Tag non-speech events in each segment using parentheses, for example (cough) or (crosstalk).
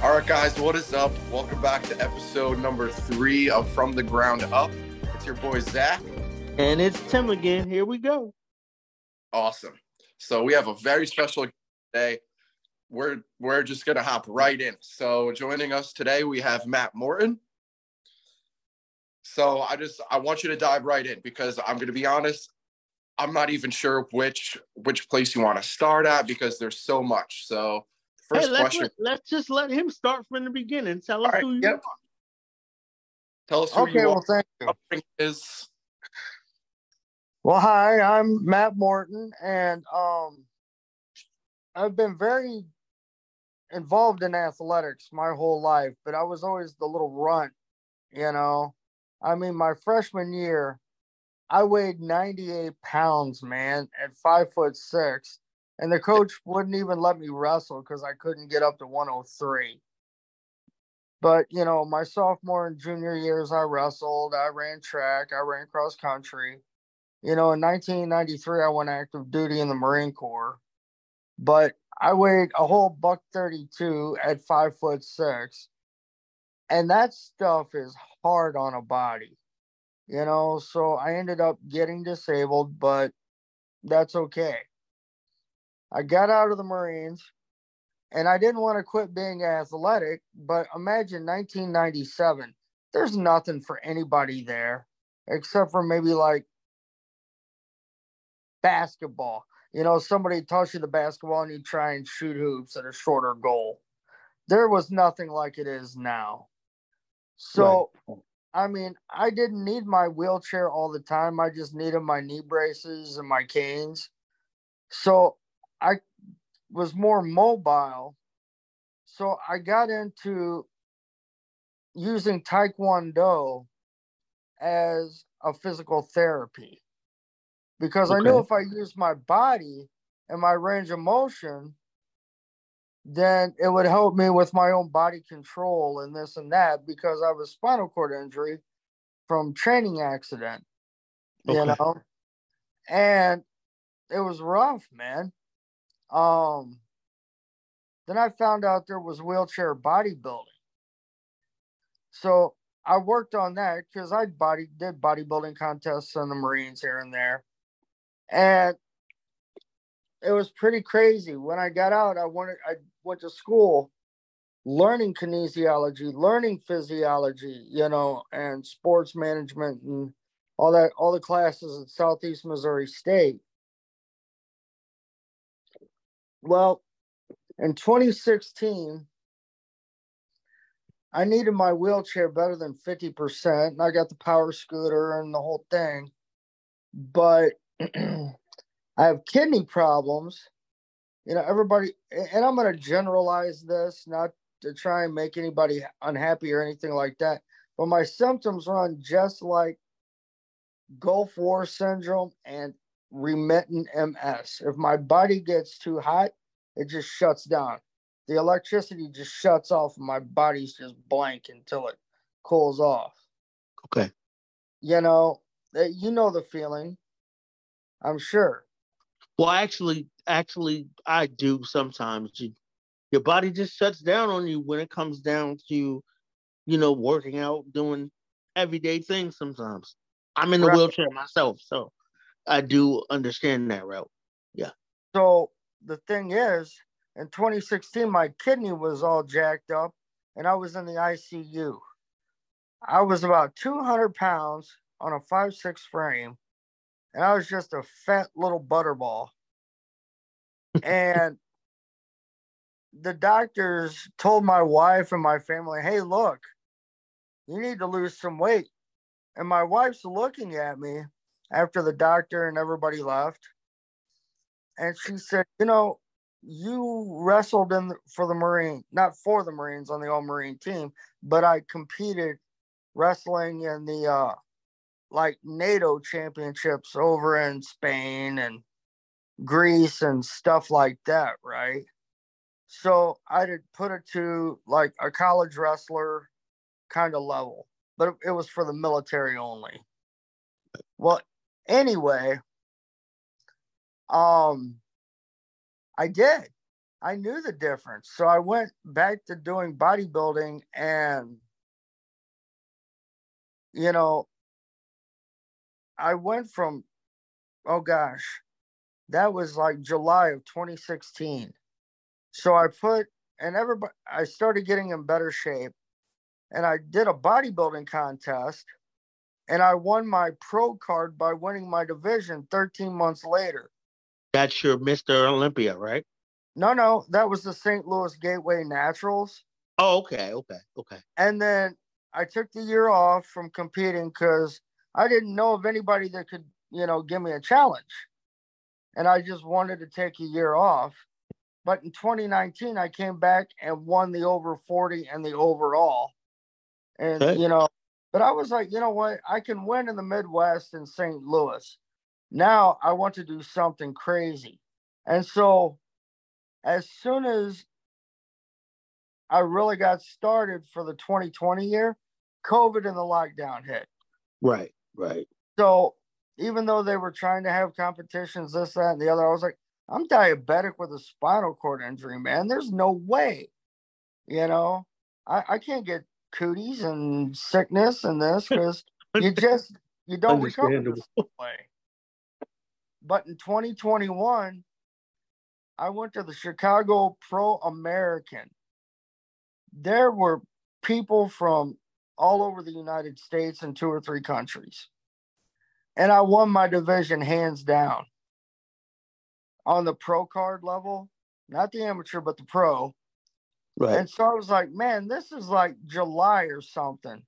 All right, guys, what is up? Welcome back to episode number three of From the Ground Up. It's your boy Zach. And it's Tim again. Here we go. Awesome. So we have a very special day. We're we're just gonna hop right in. So joining us today, we have Matt Morton. So I just I want you to dive right in because I'm gonna be honest, I'm not even sure which which place you want to start at because there's so much. So first hey, let's, question. let, let's just let him start from the beginning. Tell us All right, who you yep. are. Tell us who you are. Okay, you well, are. thank you. is. Well, hi, I'm Matt Morton, and um, I've been very involved in athletics my whole life, but I was always the little runt, you know. I mean, my freshman year, I weighed 98 pounds, man, at five foot six, and the coach wouldn't even let me wrestle because I couldn't get up to 103. But you know, my sophomore and junior years, I wrestled, I ran track, I ran cross country. You know, in 1993, I went active duty in the Marine Corps, but I weighed a whole buck 32 at five foot six. And that stuff is hard on a body, you know. So I ended up getting disabled, but that's okay. I got out of the Marines and I didn't want to quit being athletic, but imagine 1997. There's nothing for anybody there except for maybe like basketball. You know, somebody toss you the basketball and you try and shoot hoops at a shorter goal. There was nothing like it is now. So, I mean, I didn't need my wheelchair all the time. I just needed my knee braces and my canes. So, I was more mobile. So, I got into using Taekwondo as a physical therapy because I knew if I used my body and my range of motion, then it would help me with my own body control and this and that because I was spinal cord injury from training accident, you know, and it was rough, man. Um, then I found out there was wheelchair bodybuilding. So I worked on that because I body did bodybuilding contests in the Marines here and there. And it was pretty crazy. When I got out, I wanted I went to school learning kinesiology, learning physiology, you know, and sports management and all that, all the classes at Southeast Missouri State. Well, in 2016, I needed my wheelchair better than 50%, and I got the power scooter and the whole thing. But (clears throat) I have kidney problems. You know, everybody, and I'm going to generalize this, not to try and make anybody unhappy or anything like that, but my symptoms run just like Gulf War syndrome and remittent MS. If my body gets too hot, it just shuts down. The electricity just shuts off, and my body's just blank until it cools off. Okay. You know, uh, you know the feeling. I'm sure. Well, actually, actually, I do sometimes. You, your body just shuts down on you when it comes down to, you know, working out, doing everyday things. Sometimes I'm in the Right. wheelchair myself, so I do understand that route. Yeah. So the thing is, in 2016, my kidney was all jacked up and I was in the ICU. I was about 200 pounds on a five six frame, and I was just a fat little butterball. (laughs) and the doctors told my wife and my family, hey, look, you need to lose some weight. And my wife's looking at me after the doctor and everybody left. And she said, you know, you wrestled in the, for the Marine, not for the Marines on the all Marine team, but I competed wrestling in the uh like NATO championships over in Spain and Greece and stuff like that, right? So I did put it to like a college wrestler kind of level, but it was for the military only. Well, anyway, um, I did. I knew the difference. So I went back to doing bodybuilding and you know I went from oh gosh, that was like July of 2016. So I put and everybody I started getting in better shape and I did a bodybuilding contest and I won my pro card by winning my division 13 months later. That's your Mr. Olympia, right? No, no, that was the St. Louis Gateway Naturals. Oh, okay, okay, okay. And then I took the year off from competing because I didn't know of anybody that could, you know, give me a challenge. And I just wanted to take a year off. But in 2019, I came back and won the over 40 and the overall. And, okay. you know, but I was like, you know what? I can win in the Midwest in St. Louis. Now I want to do something crazy. And so as soon as I really got started for the 2020 year, COVID and the lockdown hit. Right, right. So even though they were trying to have competitions, this, that, and the other, I was like, I'm diabetic with a spinal cord injury, man. There's no way. You know, I, I can't get cooties and sickness and this (laughs) because you just you don't recover way. But in 2021, I went to the Chicago Pro American. There were people from all over the United States and two or three countries. And I won my division hands down. On the pro card level, not the amateur, but the pro. Right. And so I was like, man, this is like July or something.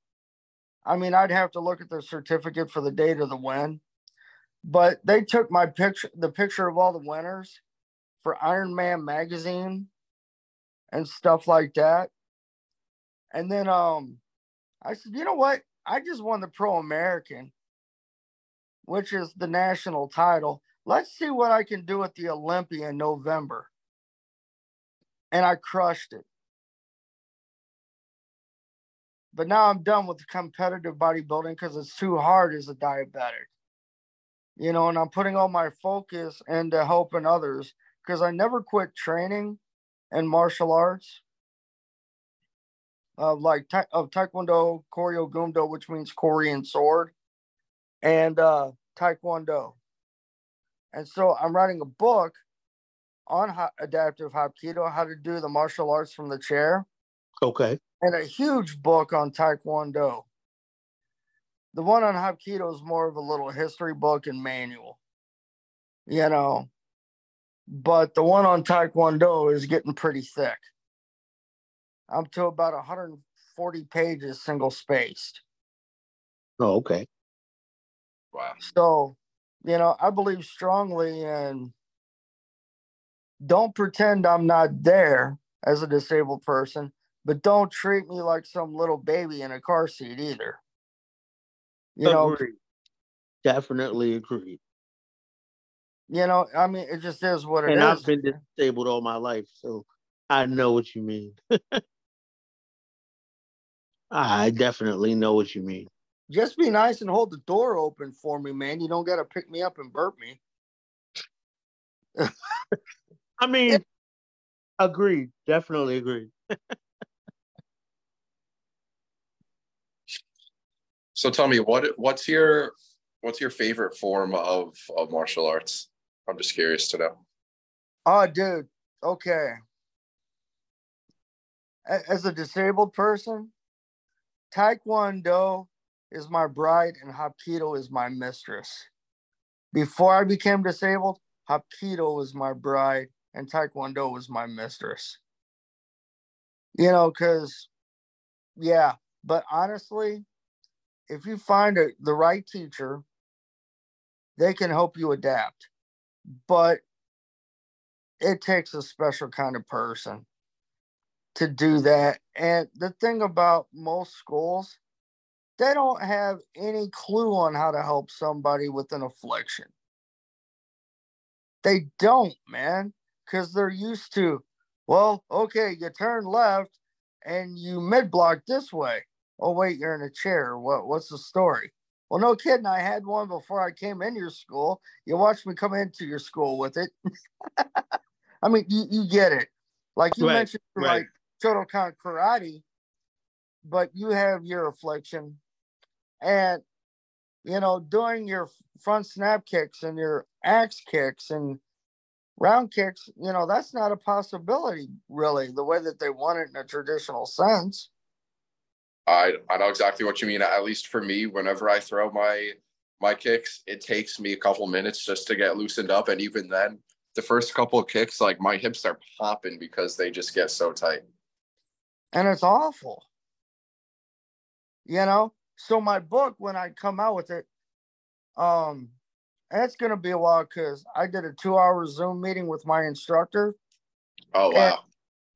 I mean, I'd have to look at the certificate for the date of the win. But they took my picture, the picture of all the winners for Iron Man magazine and stuff like that. And then um I said, you know what? I just won the Pro American, which is the national title. Let's see what I can do at the Olympia in November. And I crushed it. But now I'm done with competitive bodybuilding because it's too hard as a diabetic. You know, and I'm putting all my focus into helping others because I never quit training and martial arts. Of like ta- of Taekwondo, Koryo Gumdo, which means Korean sword, and uh, Taekwondo. And so I'm writing a book on ha- adaptive Hapkido, how to do the martial arts from the chair. Okay and a huge book on Taekwondo. The one on Hapkido is more of a little history book and manual, you know. But the one on Taekwondo is getting pretty thick. I'm to about 140 pages single spaced. Oh, okay. Wow. So, you know, I believe strongly in don't pretend I'm not there as a disabled person but don't treat me like some little baby in a car seat either. You know, definitely agree. You know, I mean, it just is what it and is. I've been disabled all my life, so I know what you mean. (laughs) I definitely know what you mean. Just be nice and hold the door open for me, man. You don't got to pick me up and burp me. (laughs) I mean, (laughs) agreed. Definitely agreed. So tell me what what's your what's your favorite form of of martial arts? I'm just curious to know. Oh, dude. Okay. As a disabled person, Taekwondo is my bride and Hapkido is my mistress. Before I became disabled, Hapkido was my bride and Taekwondo was my mistress. You know, because, yeah, but honestly, if you find a, the right teacher, they can help you adapt. But it takes a special kind of person to do that. And the thing about most schools, they don't have any clue on how to help somebody with an affliction. They don't, man, because they're used to, well, okay, you turn left and you mid block this way oh wait, you're in a chair. What what's the story? Well, no kidding. I had one before I came in your school. You watched me come into your school with it. (laughs) I mean, you, you get it. Like you Right, mentioned, right. like Shotokan karate, but you have your affliction, and you know doing your front snap kicks and your axe kicks and round kicks. You know that's not a possibility, really, the way that they want it in a traditional sense. I I know exactly what you mean. At least for me, whenever I throw my my kicks, it takes me a couple minutes just to get loosened up, and even then, the first couple of kicks, like my hips are popping because they just get so tight. and it's awful. You know, so my book when I come out with it, um, it's gonna be a while because I did a two-hour Zoom meeting with my instructor. Oh wow!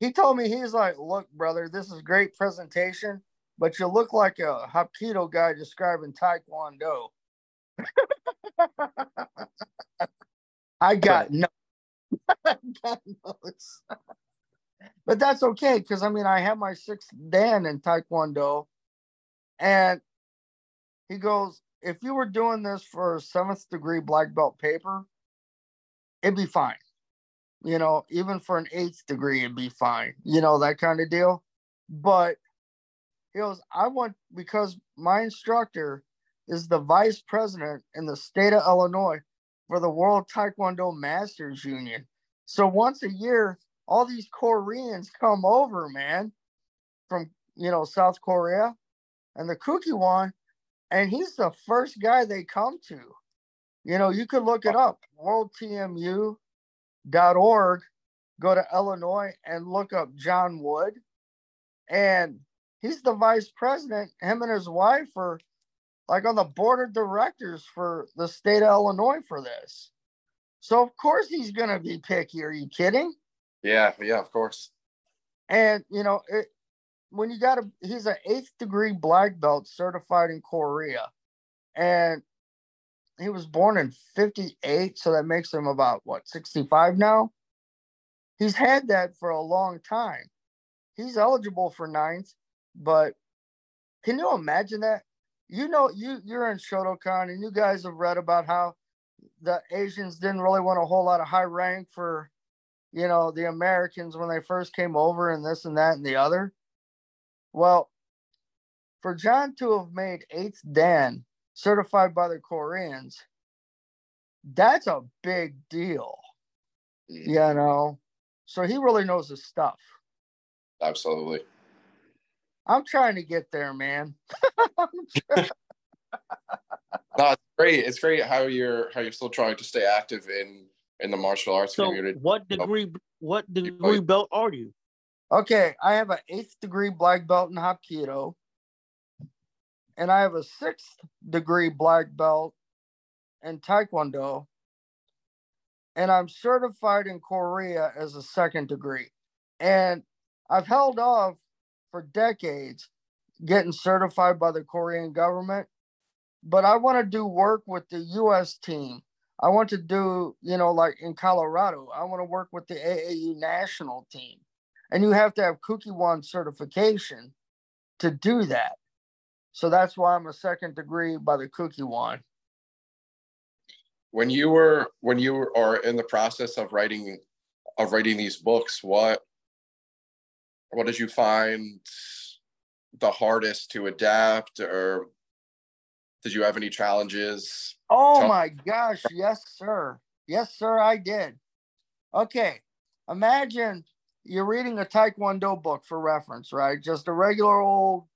He told me he's like, "Look, brother, this is great presentation, but you look like a Hapkido guy describing Taekwondo." (laughs) (laughs) I got no, I got notes. but that's okay because I mean I have my sixth Dan in Taekwondo, and he goes, if you were doing this for seventh degree black belt paper, it'd be fine. You know, even for an eighth degree, it'd be fine. You know that kind of deal. But he goes, I want because my instructor is the vice president in the state of Illinois for the World Taekwondo Masters Union. So once a year, all these Koreans come over, man, from you know South Korea, and the Kukkiwon, and he's the first guy they come to. You know, you could look it up, worldtmu.org, go to Illinois and look up John Wood, and he's the vice president. Him and his wife are like on the board of directors for the state of Illinois for this. So of course he's gonna be picky. Are you kidding? Yeah, yeah, of course. And you know, it, when you got a, he's an eighth degree black belt certified in Korea, and he was born in '58, so that makes him about what 65 now. He's had that for a long time. He's eligible for ninth, but can you imagine that? You know, you you're in Shotokan, and you guys have read about how the Asians didn't really want a whole lot of high rank for you know, the Americans when they first came over and this and that and the other. Well, for John to have made eighth Dan certified by the Koreans, that's a big deal, Mm, you know. So he really knows his stuff. Absolutely. I'm trying to get there, man. (laughs) (laughs) No, it's great. It's great how you're how you're still trying to stay active in in the martial arts So community. what oh. degree what oh, degree belt are you? okay, I have an eighth degree black belt in Hapkido, and I have a sixth degree black belt in Taekwondo, and I'm certified in Korea as a second degree. And I've held off for decades getting certified by the Korean government, but I want to do work with the US team. I want to do, you know, like in Colorado, I want to work with the AAU national team. And you have to have Kukkiwon certification to do that. So that's why I'm a second degree by the Kukkiwon. when you were when you are in the process of writing of writing these books what what did you find the hardest to adapt or did you have any challenges Oh Tell- my gosh, yes, sir. Yes, sir, I did. Okay, imagine you're reading a Taekwondo book for reference, right? Just a regular old.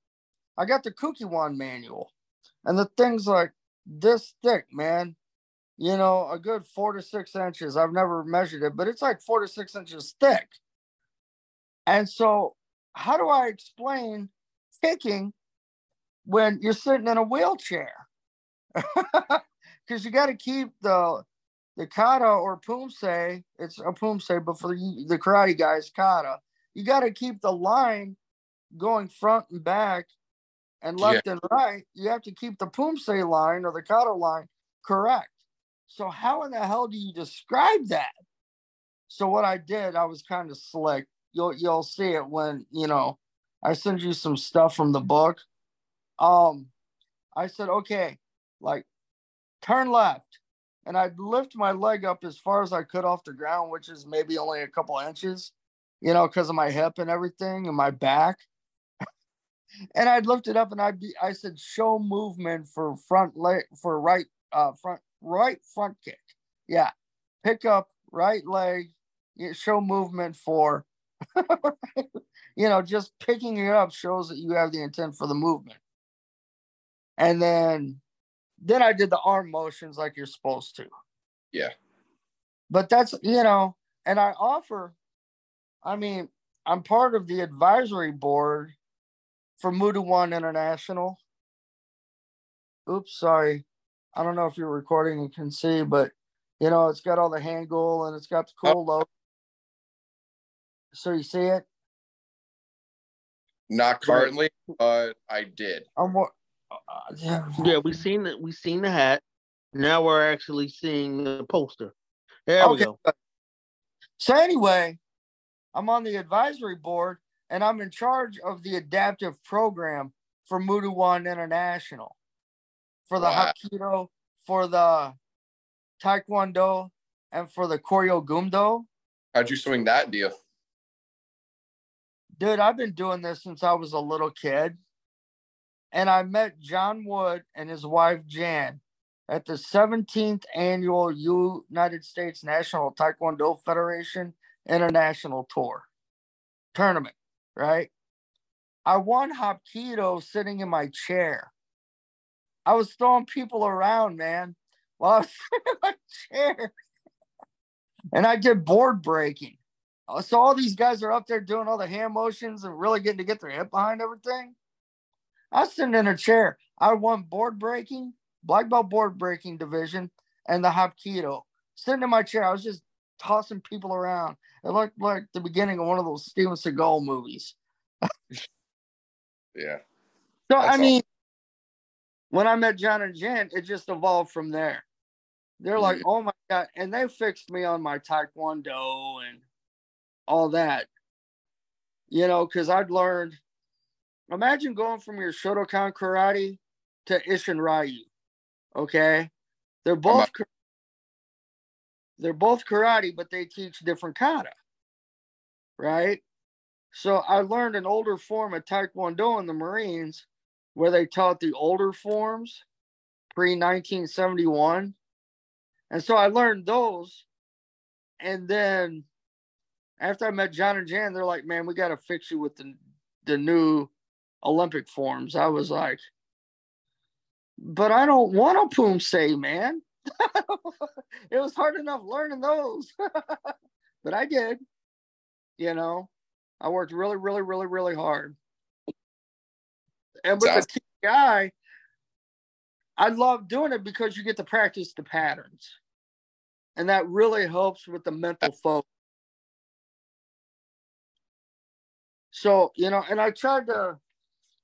I got the Kukkiwon manual, and the thing's like this thick, man. You know, a good four to six inches. I've never measured it, but it's like four to six inches thick. And so, how do I explain kicking when you're sitting in a wheelchair? (laughs) because you got to keep the the kata or poomsae. It's a poomsae, but for the, karate guys, kata. You got to keep the line going front and back and left and right. You have to keep the poomsae line or the kata line correct. So how in the hell do you describe that? So what I did, I was kind of slick. You'll you'll see it when you know I send you some stuff from the book. Um, I said, okay, like turn left. And I'd lift my leg up as far as I could off the ground, which is maybe only a couple inches. you know, because of my hip and everything and my back. (laughs) and I'd lift it up and I'd be, I said, show movement for front leg, for right, uh, front, right front kick. Yeah. Pick up right leg, show movement for, (laughs) you know, just picking it up shows that you have the intent for the movement. And then, then I did the arm motions like you're supposed to. Yeah. But that's, you know, and I offer, I mean, I'm part of the advisory board for Muda One International. Oops, sorry. I don't know if you're recording and can see, but you know, it's got all the Hangul and it's got the cool oh. logo. So you see it? Not currently, but I did. I'm what? Uh, yeah. yeah, we seen it. We seen the hat. Now we're actually seeing the poster. There okay. we go. So anyway, I'm on the advisory board and I'm in charge of the adaptive program for Muda One International, for the wow. Hapkido, for the Taekwondo, and for the Koryo Gumdo. How'd you swing that deal? Dude, I've been doing this since I was a little kid. And I met John Wood and his wife Jan at the 17th annual United States National Taekwondo Federation International Tour tournament, right? I won Hapkido sitting in my chair. I was throwing people around, man, while I was sitting (laughs) in my chair. and I did board breaking. Uh, so all these guys are up there doing all the hand motions and really getting to get their hip behind everything. I was sitting in a chair. I won board breaking, black belt board breaking division, and the Hapkido. Sitting in my chair, I was just tossing people around. It looked like the beginning of one of those Steven Seagal movies. (laughs) yeah. So That's I mean, when I met John and Jen, it just evolved from there. They're mm-hmm. like, "Oh my god!" and they fixed me on my Taekwondo and all that. You know, because I'd learned. Imagine going from your Shotokan karate to Isshin Ryu. Okay, they're both they're both karate, but they teach different kata. Right. So I learned an older form of Taekwondo in the Marines, where they taught the older forms pre 1971, and so I learned those, and then after I met John and Jan, they're like, man, we got to fix you with the, the new Olympic forms. I was like, but I don't want a poomsae, man. (laughs) it was hard enough learning those, (laughs) but I did. You know, I worked really, really, really, really hard. And with Sounds- the guy, I love doing it because you get to practice the patterns. And that really helps with the mental focus. So, you know, and I tried to,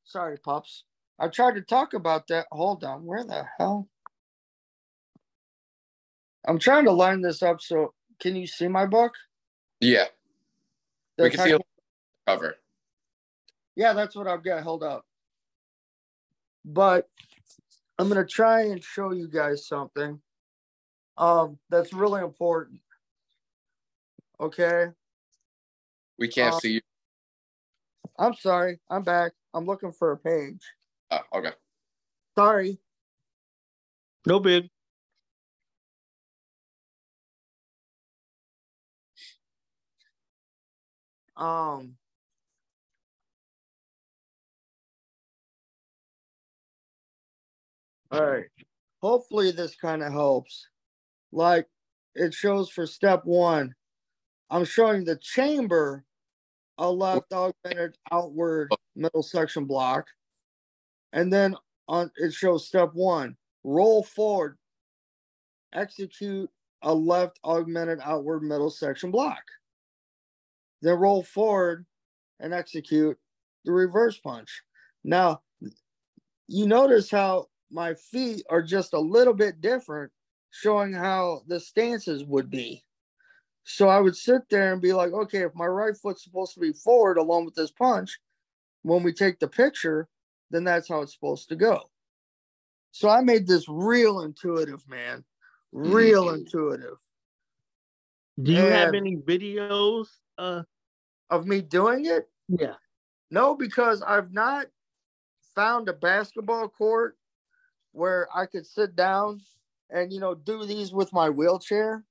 sorry, pups. I tried to talk about that. Hold on. Where the hell? I'm trying to line this up. So, can you see my book? Yeah. The we can see cover. Yeah, that's what I've got held up. But I'm going to try and show you guys something um, that's really important. Okay. We can't um, see you. I'm sorry. I'm back. I'm looking for a page. Oh, okay. Sorry. No big. Um. All right. Hopefully this kind of helps. Like it shows for step one, I'm showing the chamber a left augmented outward middle section block. And then on it shows step one, roll forward, execute a left augmented outward middle section block. Then roll forward and execute the reverse punch. Now, you notice how my feet are just a little bit different, showing how the stances would be. So I would sit there and be like, okay, if my right foot's supposed to be forward along with this punch, when we take the picture, then that's how it's supposed to go. So I made this real intuitive, man. Real mm-hmm. intuitive. Do you and, have any videos uh of me doing it? Yeah. No, because I've not found a basketball court where I could sit down and you know do these with my wheelchair.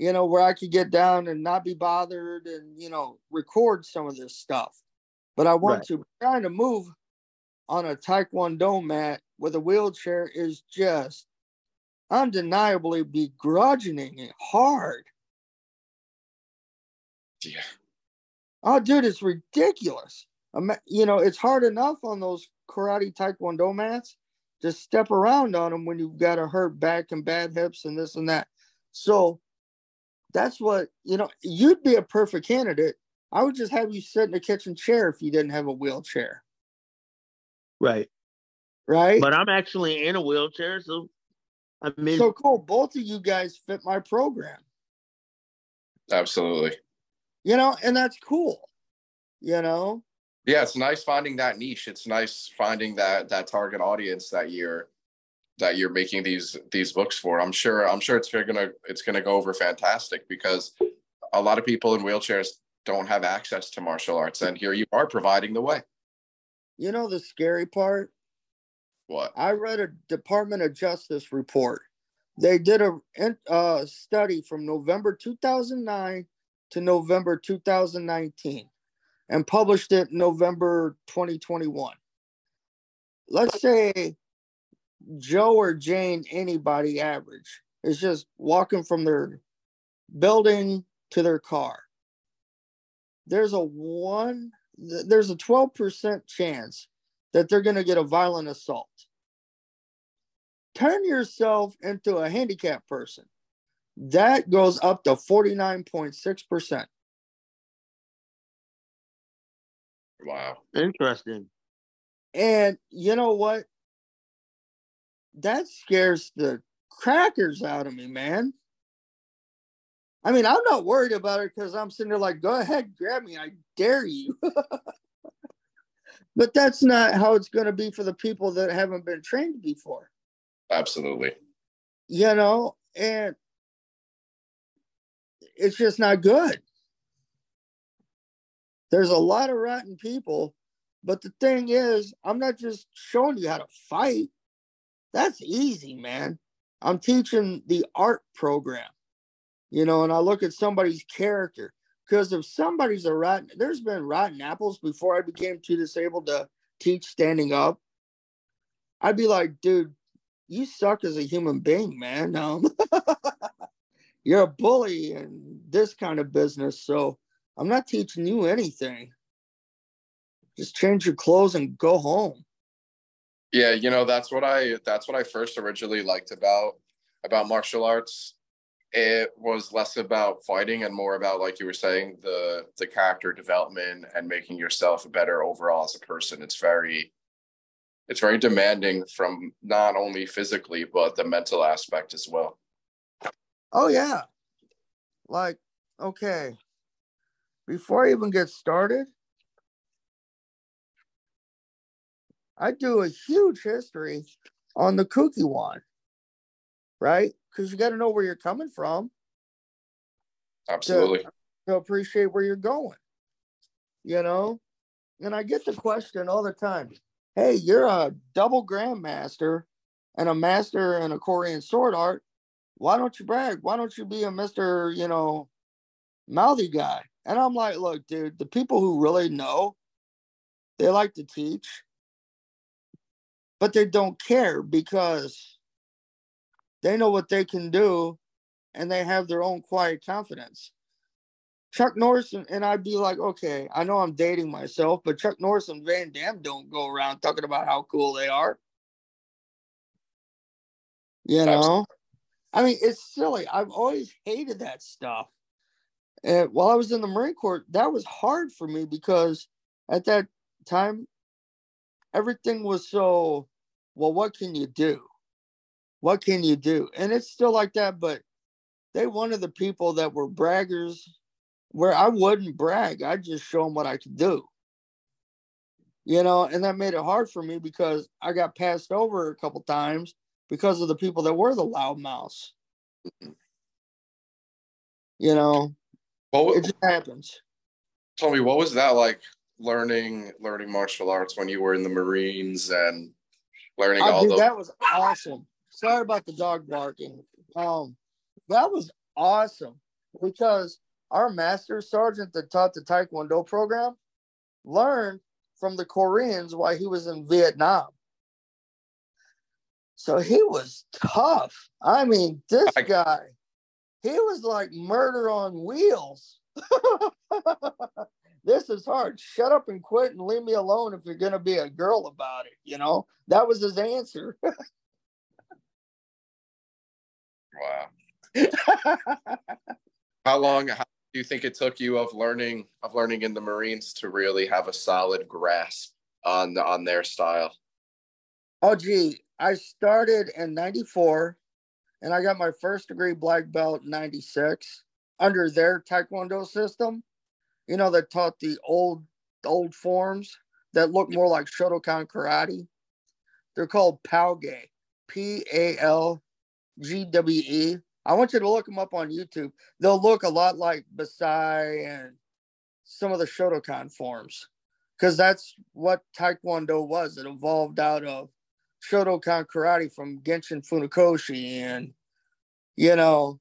You know, where I could get down and not be bothered and you know record some of this stuff. But I want Right. to trying to move on a taekwondo mat with a wheelchair is just undeniably begrudging and hard. Yeah. Oh, dude, it's ridiculous. You know, it's hard enough on those karate taekwondo mats to step around on them when you've got a hurt back and bad hips and this and that. So that's what, you know, you'd be a perfect candidate. I would just have you sit in a kitchen chair if you didn't have a wheelchair, Right. right? But I'm actually in a wheelchair, so I mean, so cool. Both of you guys fit my program, Absolutely. you know, and that's cool, you know. Yeah, it's nice finding that niche. It's nice finding that that target audience that you're that you're making these these books for. I'm sure I'm sure it's gonna it's gonna go over fantastic because a lot of people in wheelchairs don't have access to martial arts, and here you are providing the way. You know the scary part? What? I read a Department of Justice report. They did a uh, study from November 2009 to November 2019 and published it November 2021. Let's say Joe or Jane, anybody average, is just walking from their building to their car. There's a one, there's a 12% chance that they're going to get a violent assault. Turn yourself into a handicapped person. That goes up to 49.6%. Wow. interesting. And you know what? That scares the crackers out of me, man. I mean, I'm not worried about it because I'm sitting there like, go ahead, grab me. I dare you. (laughs) but that's not how it's going to be for the people that haven't been trained before. Absolutely. you know, and it's just not good. There's a lot of rotten people, but the thing is, I'm not just showing you how to fight. That's easy, man. I'm teaching the art program, you know, and I look at somebody's character because if somebody's a rotten, there's been rotten apples before I became too disabled to teach standing up. I'd be like, dude, you suck as a human being, man. Um, (laughs) you're a bully and this kind of business. So I'm not teaching you anything. Just change your clothes and go home. Yeah, you know that's what I that's what I first originally liked about about martial arts. It was less about fighting and more about, like you were saying, the the character development and making yourself a better overall as a person. It's very it's very demanding from not only physically but the mental aspect as well. Oh, yeah. Like, okay. Before I even get started, I do a huge history on the Kukkiwon, right? Because you got to know where you're coming from. Absolutely. to appreciate where you're going. You know? And I get the question all the time hey, you're a double grandmaster and a master in a Korean sword art. Why don't you brag? Why don't you be a Mr. You know, mouthy guy? And I'm like, look, dude, the people who really know, they like to teach, but they don't care because they know what they can do and they have their own quiet confidence. Chuck Norris and, I'd be like, okay, I know I'm dating myself, but Chuck Norris and Van Damme don't go around talking about how cool they are. You know, I mean, it's silly. I've always hated that stuff. And while I was in the Marine Corps, that was hard for me because at that time, everything was so, well, what can you do? What can you do? And it's still like that, but they wanted the people that were braggers where I wouldn't brag. I'd just show them what I could do. You know, and that made it hard for me because I got passed over a couple times because of the people that were the loudmouths. You know, What, It just happens. tell me, what was that like learning learning martial arts when you were in the Marines and learning Oh, all dude, that was awesome. Sorry about the dog barking. Um, that was awesome because our master sergeant that taught the Taekwondo program learned from the Koreans while he was in Vietnam. So he was tough. I mean, this I- guy, he was like murder on wheels. (laughs) this is hard. Shut up and quit and leave me alone if you're going to be a girl about it. You know, that was his answer. (laughs) Wow. How long how do you think it took you of learning of learning in the Marines to really have a solid grasp on on their style? Oh, gee, I started in 94 and I got my first degree black belt in 96 under their Taekwondo system, you know, that taught the old, old forms that look more like Shotokan karate. They're called Palgwe, P A L G W E. I want you to look them up on YouTube. They'll look a lot like Bassai and some of the Shotokan forms because that's what Taekwondo was. It evolved out of Shotokan karate from Genshin Funakoshi and you know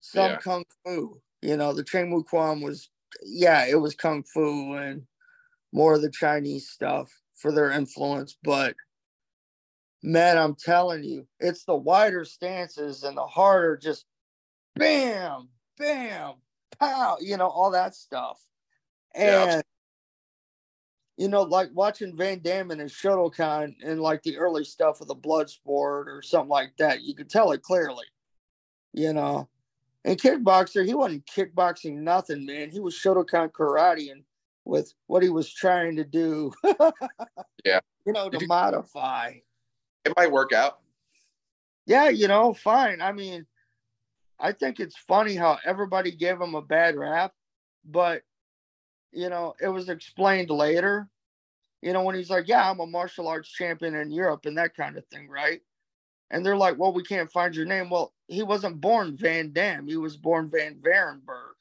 some Yeah. kung fu. You know, the Chang Moo Kwan was yeah, it was kung fu and more of the Chinese stuff for their influence, but man, I'm telling you, it's the wider stances and the harder just bam, bam, pow, you know, all that stuff. Yeah. And you know, like watching Van Damme and his Shotokan and like the early stuff of the Bloodsport or something like that, you could tell it clearly. You know. And kickboxer, he wasn't kickboxing nothing, man. He was Shotokan karate and with what he was trying to do. (laughs) Yeah. You know, to you- modify. It might work out. Yeah, you know, fine. I mean, I think it's funny how everybody gave him a bad rap, but you know, it was explained later. You know, when he's like, "Yeah, I'm a martial arts champion in Europe and that kind of thing," right? And they're like, "Well, we can't find your name." Well, he wasn't born Van Damme. He was born Van Varenberg.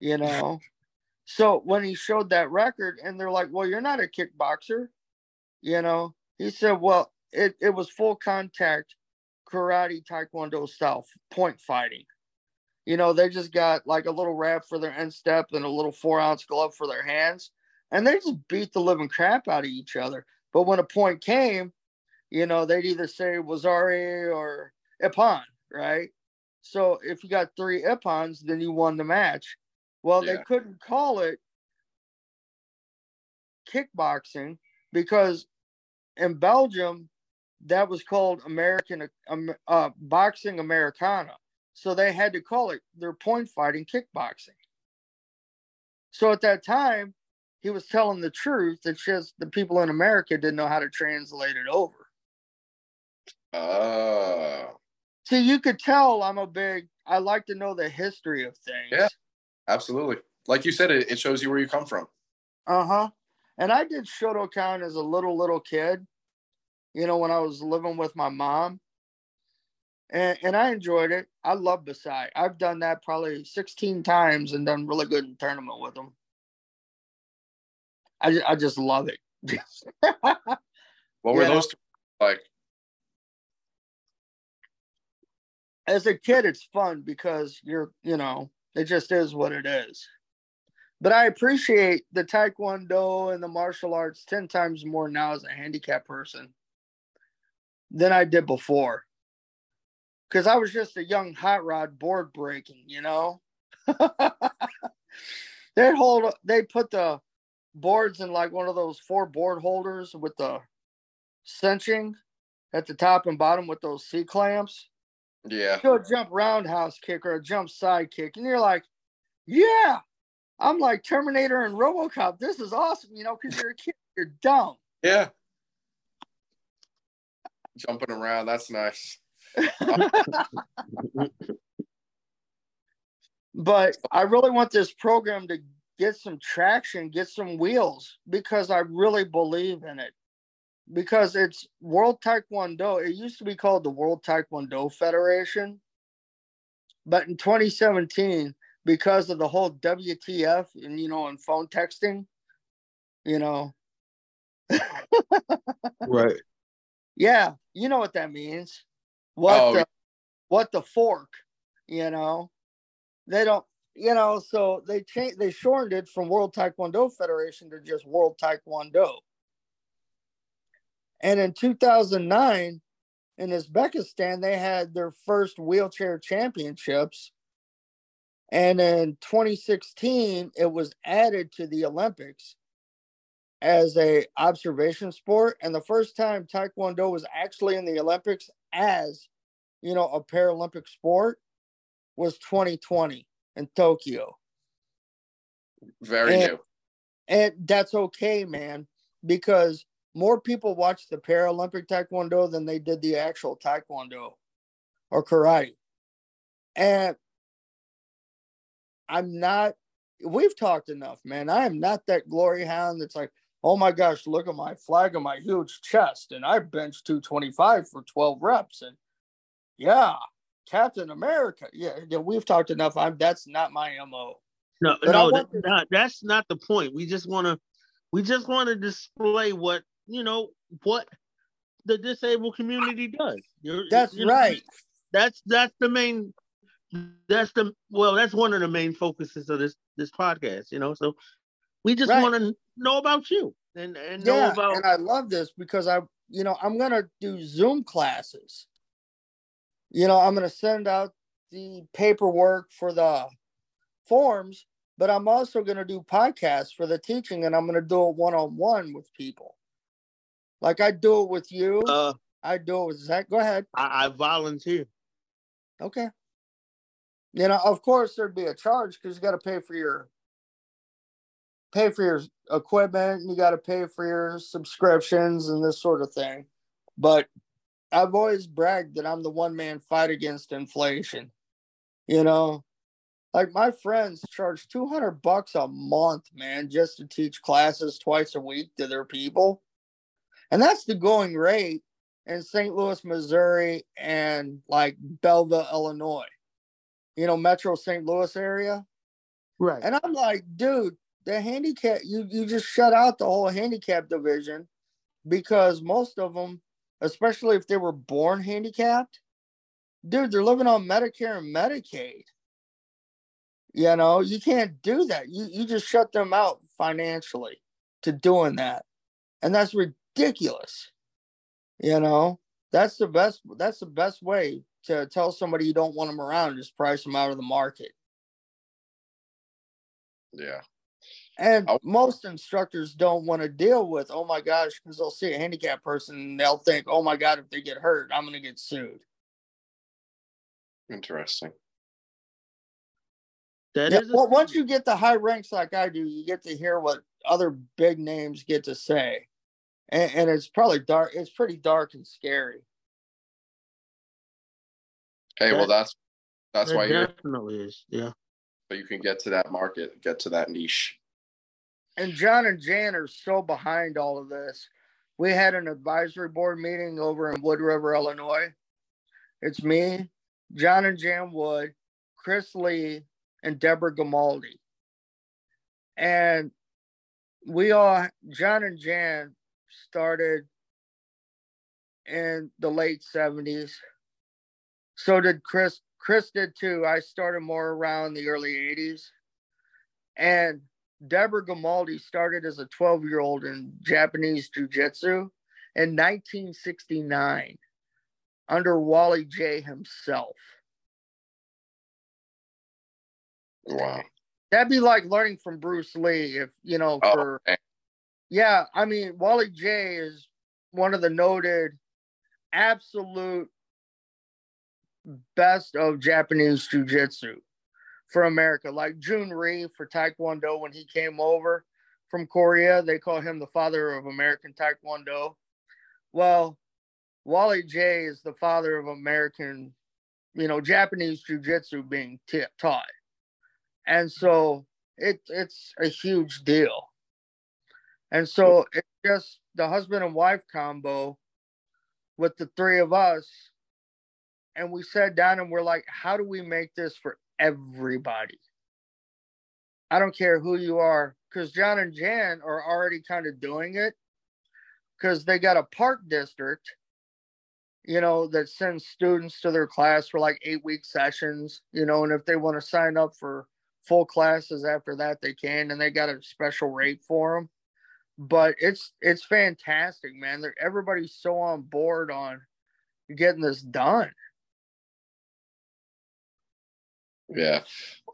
You know. (laughs) so when he showed that record, and they're like, "Well, you're not a kickboxer," you know, he said, "Well, it it was full contact karate taekwondo style point fighting. You know, they just got like a little wrap for their instep and a little four ounce glove for their hands, and they just beat the living crap out of each other. But when a point came, you know, they'd either say Waza-ari or Ippon, right? So if you got three Ippons, then you won the match. Well, they couldn't call it kickboxing because in Belgium, that was called American um, uh, Boxing Americana. So they had to call it their point fighting kickboxing. So at that time, he was telling the truth. It's just the people in America didn't know how to translate it over. Oh, See, you could tell I'm a big, I like to know the history of things. Yeah. absolutely. Like you said, it, it shows you where you come from. Uh huh. And I did Shotokan as a little, little kid, you know, when I was living with my mom. And, and I enjoyed it. I love Bassai. I've done that probably 16 times and done really good in tournament with them. I, I just love it. (laughs) What were Yeah. those like? As a kid, it's fun because you're, you know, it just is what it is. But I appreciate the Taekwondo and the martial arts 10 times more now as a handicapped person than I did before. Because I was just a young hot rod board breaking, you know? (laughs) they hold, they put the boards in like one of those four board holders with the cinching at the top and bottom with those C clamps Yeah, do a jump roundhouse kick or a jump side kick, and you're like, yeah, I'm like Terminator and RoboCop. This is awesome, you know, because you're a kid, you're dumb. yeah. Jumping around, that's nice. (laughs) But I really want this program to get some traction, get some wheels, because I really believe in it. Because it's World Taekwondo. It used to be called the World Taekwondo Federation. But in 2017, because of the whole WTF and you know and phone texting, you know. (laughs) right. Yeah, you know what that means. What Oh, the what the fork, you know. They don't you know, so they changed they shortened it from World Taekwondo Federation to just World Taekwondo. And in 2009 in Uzbekistan they had their first wheelchair championships. And in 2016 it was added to the Olympics as a observation sport and the first time taekwondo was actually in the olympics as you know a paralympic sport was 2020 in tokyo very and- new. and that's okay man because more people watched the paralympic taekwondo than they did the actual taekwondo or karate and i'm not we've talked enough man i am not that glory hound that's like oh my gosh, look at my flag and my huge chest. And I bench 225 for 12 reps. And yeah, Captain America. Yeah, yeah we've talked enough. I'm that's not my MO. No, But no, that, to- not, that's not the point. We just want to, we just want to display what you know what the disabled community does. You're- That's you know, right. That's that's the main. That's the well. That's one of the main focuses of this this podcast. You know, so we just Right. want to know about you and and know Yeah, about. and I love this because I, you know, I'm gonna do Zoom classes. You know, I'm gonna send out the paperwork for the forms, but I'm also gonna do podcasts for the teaching, and I'm gonna do it one on one with people. Like I do it with you, uh, I do it with Zach. Go ahead. I, I volunteer. Okay. You know, of course there'd be a charge because you got to pay for your pay for your equipment and you got to pay for your subscriptions and this sort of thing. But I've always bragged that I'm the one man fight against inflation. You know, like my friends charge 200 bucks a month, man, just to teach classes twice a week to their people. And that's the going rate in St. Louis, Missouri, and like Belleville, Illinois. You know, Metro St. Louis area. Right. And I'm like, dude, the handicap, you, you just shut out the whole handicap division because most of them, especially if they were born handicapped, dude, they're living on Medicare and Medicaid. You know, you can't do that. You you just shut them out financially to doing that. And that's ridiculous. You know, that's the best that's the best way to tell somebody you don't want them around, just price them out of the market. Yeah. And most instructors don't want to deal with, oh my gosh, because they'll see a handicapped person and they'll think, oh my God, if they get hurt, I'm going to get sued. Interesting. That Yeah, is a well, once you get the high ranks like I do, you get to hear what other big names get to say. And, and it's probably dark. It's pretty dark and scary. Hey, well, that's that's That why you're definitely is. Yeah. so you can get to that market, get to that niche. And John and Jan are so behind all of this. We had an advisory board meeting over in Wood River, Illinois. It's me, John and Jan Wood, Chris Lee, and Deborah Gamaldi. And we all, John and Jan started in the late 70s. So did Chris. Chris did too. I started more around the early 80s. And Deborah Gamaldi started as a 12 year old in Japanese Jiu Jitsu in 1969 under Wally Jay himself. Wow. That'd be like learning from Bruce Lee, if you know, Oh, for man. Yeah, I mean, Wally Jay is one of the noted absolute best of Japanese Jiu Jitsu for America. Like Jhoon Rhee for Taekwondo when he came over from Korea, they call him the father of American Taekwondo. Well, Wally Jay is the father of American, you know, Japanese Jiu Jitsu being t- taught. And so it, it's a huge deal. And so it's just the husband and wife combo with the three of us. And we sat down and we're like, how do we make this for everybody? I don't care who you are, because John and Jan are already kind of doing it because they got a park district, you know, that sends students to their class for like eight week sessions, you know, and if they want to sign up for full classes after that, they can, and they got a special rate for them. But it's it's fantastic, man. They're, everybody's so on board on getting this done. Yeah.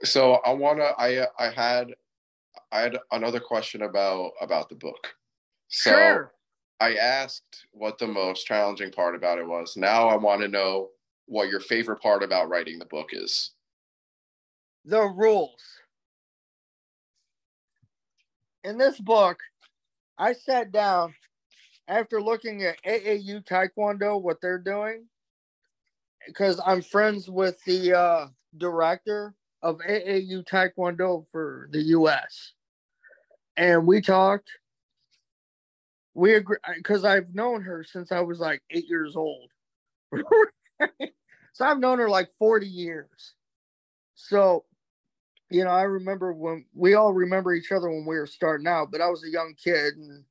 So I wanna I I had I had another question about about the book. So sure. I asked what the most challenging part about it was. Now I want to know what your favorite part about writing the book is. The rules. In this book, I sat down after looking at AAU Taekwondo, what they're doing, because I'm friends with the uh, director of AAU Taekwondo for the US. And we talked. We agree because I've known her since I was like eight years old. (laughs) so I've known her like 40 years. So, you know, I remember when we all remember each other when we were starting out, but I was a young kid and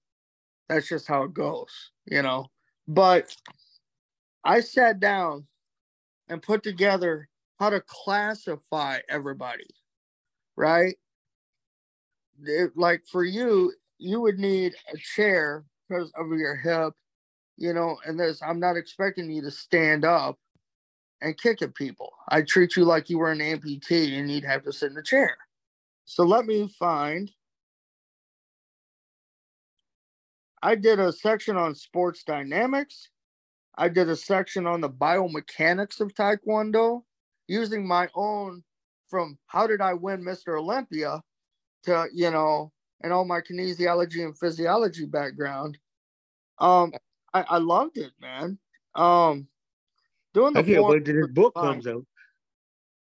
that's just how it goes, you know. But I sat down and put together how to classify everybody, right? It, like for you, you would need a chair because of your hip, you know, and this, I'm not expecting you to stand up and kick at people. I treat you like you were an amputee and you'd have to sit in a chair. So let me find. I did a section on sports dynamics. I did a section on the biomechanics of Taekwondo using my own from how did I win Mr. Olympia to, you know, and all my kinesiology and physiology background. Um, I, I loved it, man. Um, doing the I can't wait till this book comes out.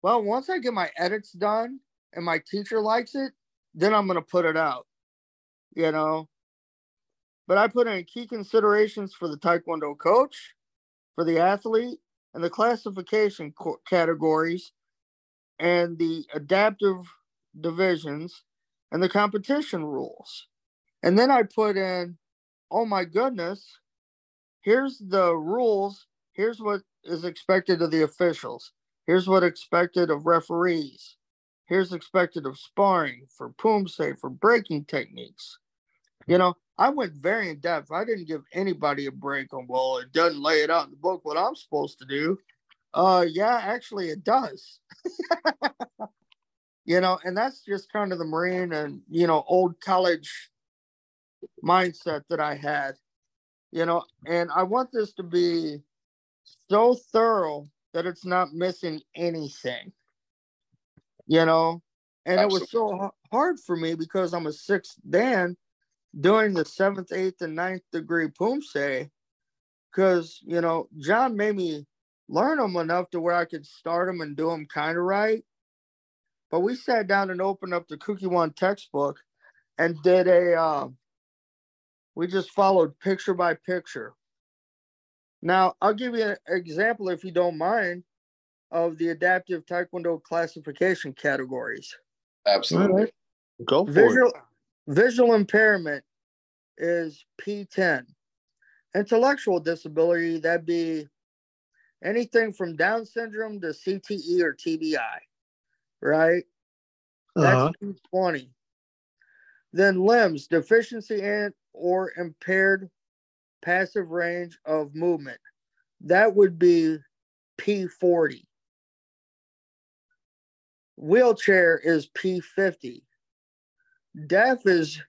Well, once I get my edits done and my teacher likes it, then I'm gonna put it out. You know, but I put in key considerations for the Taekwondo coach, for the athlete, and the classification categories, and the adaptive divisions, and the competition rules. And then I put in, oh my goodness, here's the rules. Here's what is expected of the officials. Here's what expected of referees. Here's expected of sparring for poomsae, for breaking techniques. You know, I went very in depth. I didn't give anybody a break on, well, it doesn't lay it out in the book what I'm supposed to do. Uh, yeah, actually, it does. (laughs) you know, and that's just kind of the Marine and, you know, old college mindset that I had, you know, and I want this to be so thorough that it's not missing anything, you know, and Absolutely. it was so hard for me because I'm a sixth Dan doing the seventh, eighth, and ninth degree poomsae, because you know John made me learn them enough to where I could start them and do them kind of right. But we sat down and opened up the Kukkiwon textbook and did a. Uh, we just followed picture by picture. Now I'll give you an example, if you don't mind, of the adaptive Taekwondo classification categories. Absolutely. Right. Go for Visual, it. Visual impairment is P10. Intellectual disability, that'd be anything from Down syndrome to CTE or TBI, right? That's uh-huh. P20. Then limbs, deficiency and or impaired passive range of movement. That would be P40. Wheelchair is P50. Deaf is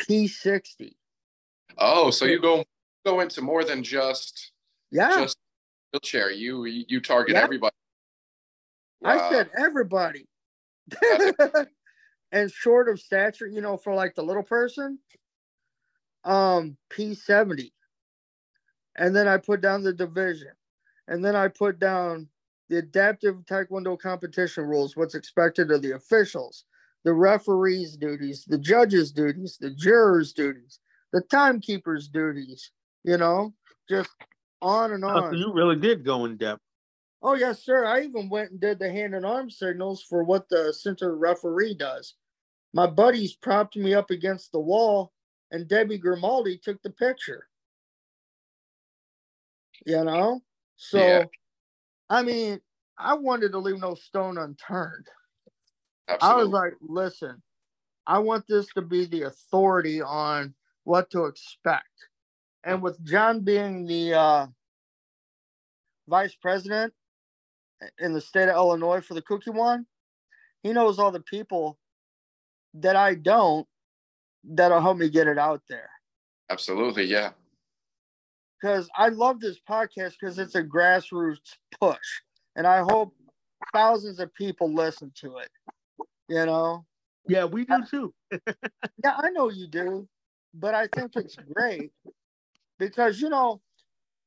P60. Oh, so you go go into more than just yeah just wheelchair. You you target yeah. everybody. I said everybody. (laughs) and short of stature, you know, for like the little person, um, P70. And then I put down the division. And then I put down the adaptive taekwondo competition rules, what's expected of the officials, the referee's duties, the judge's duties, the juror's duties, the timekeeper's duties, you know, just on and on. Oh, you really did go in depth. Oh, yes, sir. I even went and did the hand and arm signals for what the center referee does my buddies propped me up against the wall, and Debbie Grimaldi took the picture. You know? So, yeah. I mean, I wanted to leave no stone unturned. Absolutely. I was like, listen, I want this to be the authority on what to expect. And with John being the uh, vice president in the state of Illinois for the Kukkiwon, he knows all the people that I don't that'll help me get it out there. Absolutely, yeah. Because I love this podcast because it's a grassroots push, and I hope thousands of people listen to it. You know. Yeah, we do too. (laughs) yeah, I know you do, but I think it's great because you know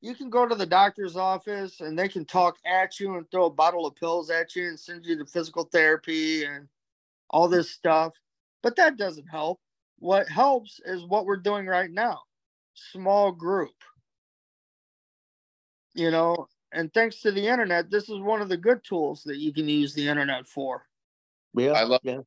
you can go to the doctor's office and they can talk at you and throw a bottle of pills at you and send you to physical therapy and all this stuff. But that doesn't help. What helps is what we're doing right now small group. You know, and thanks to the internet, this is one of the good tools that you can use the internet for. Yeah, I love yeah.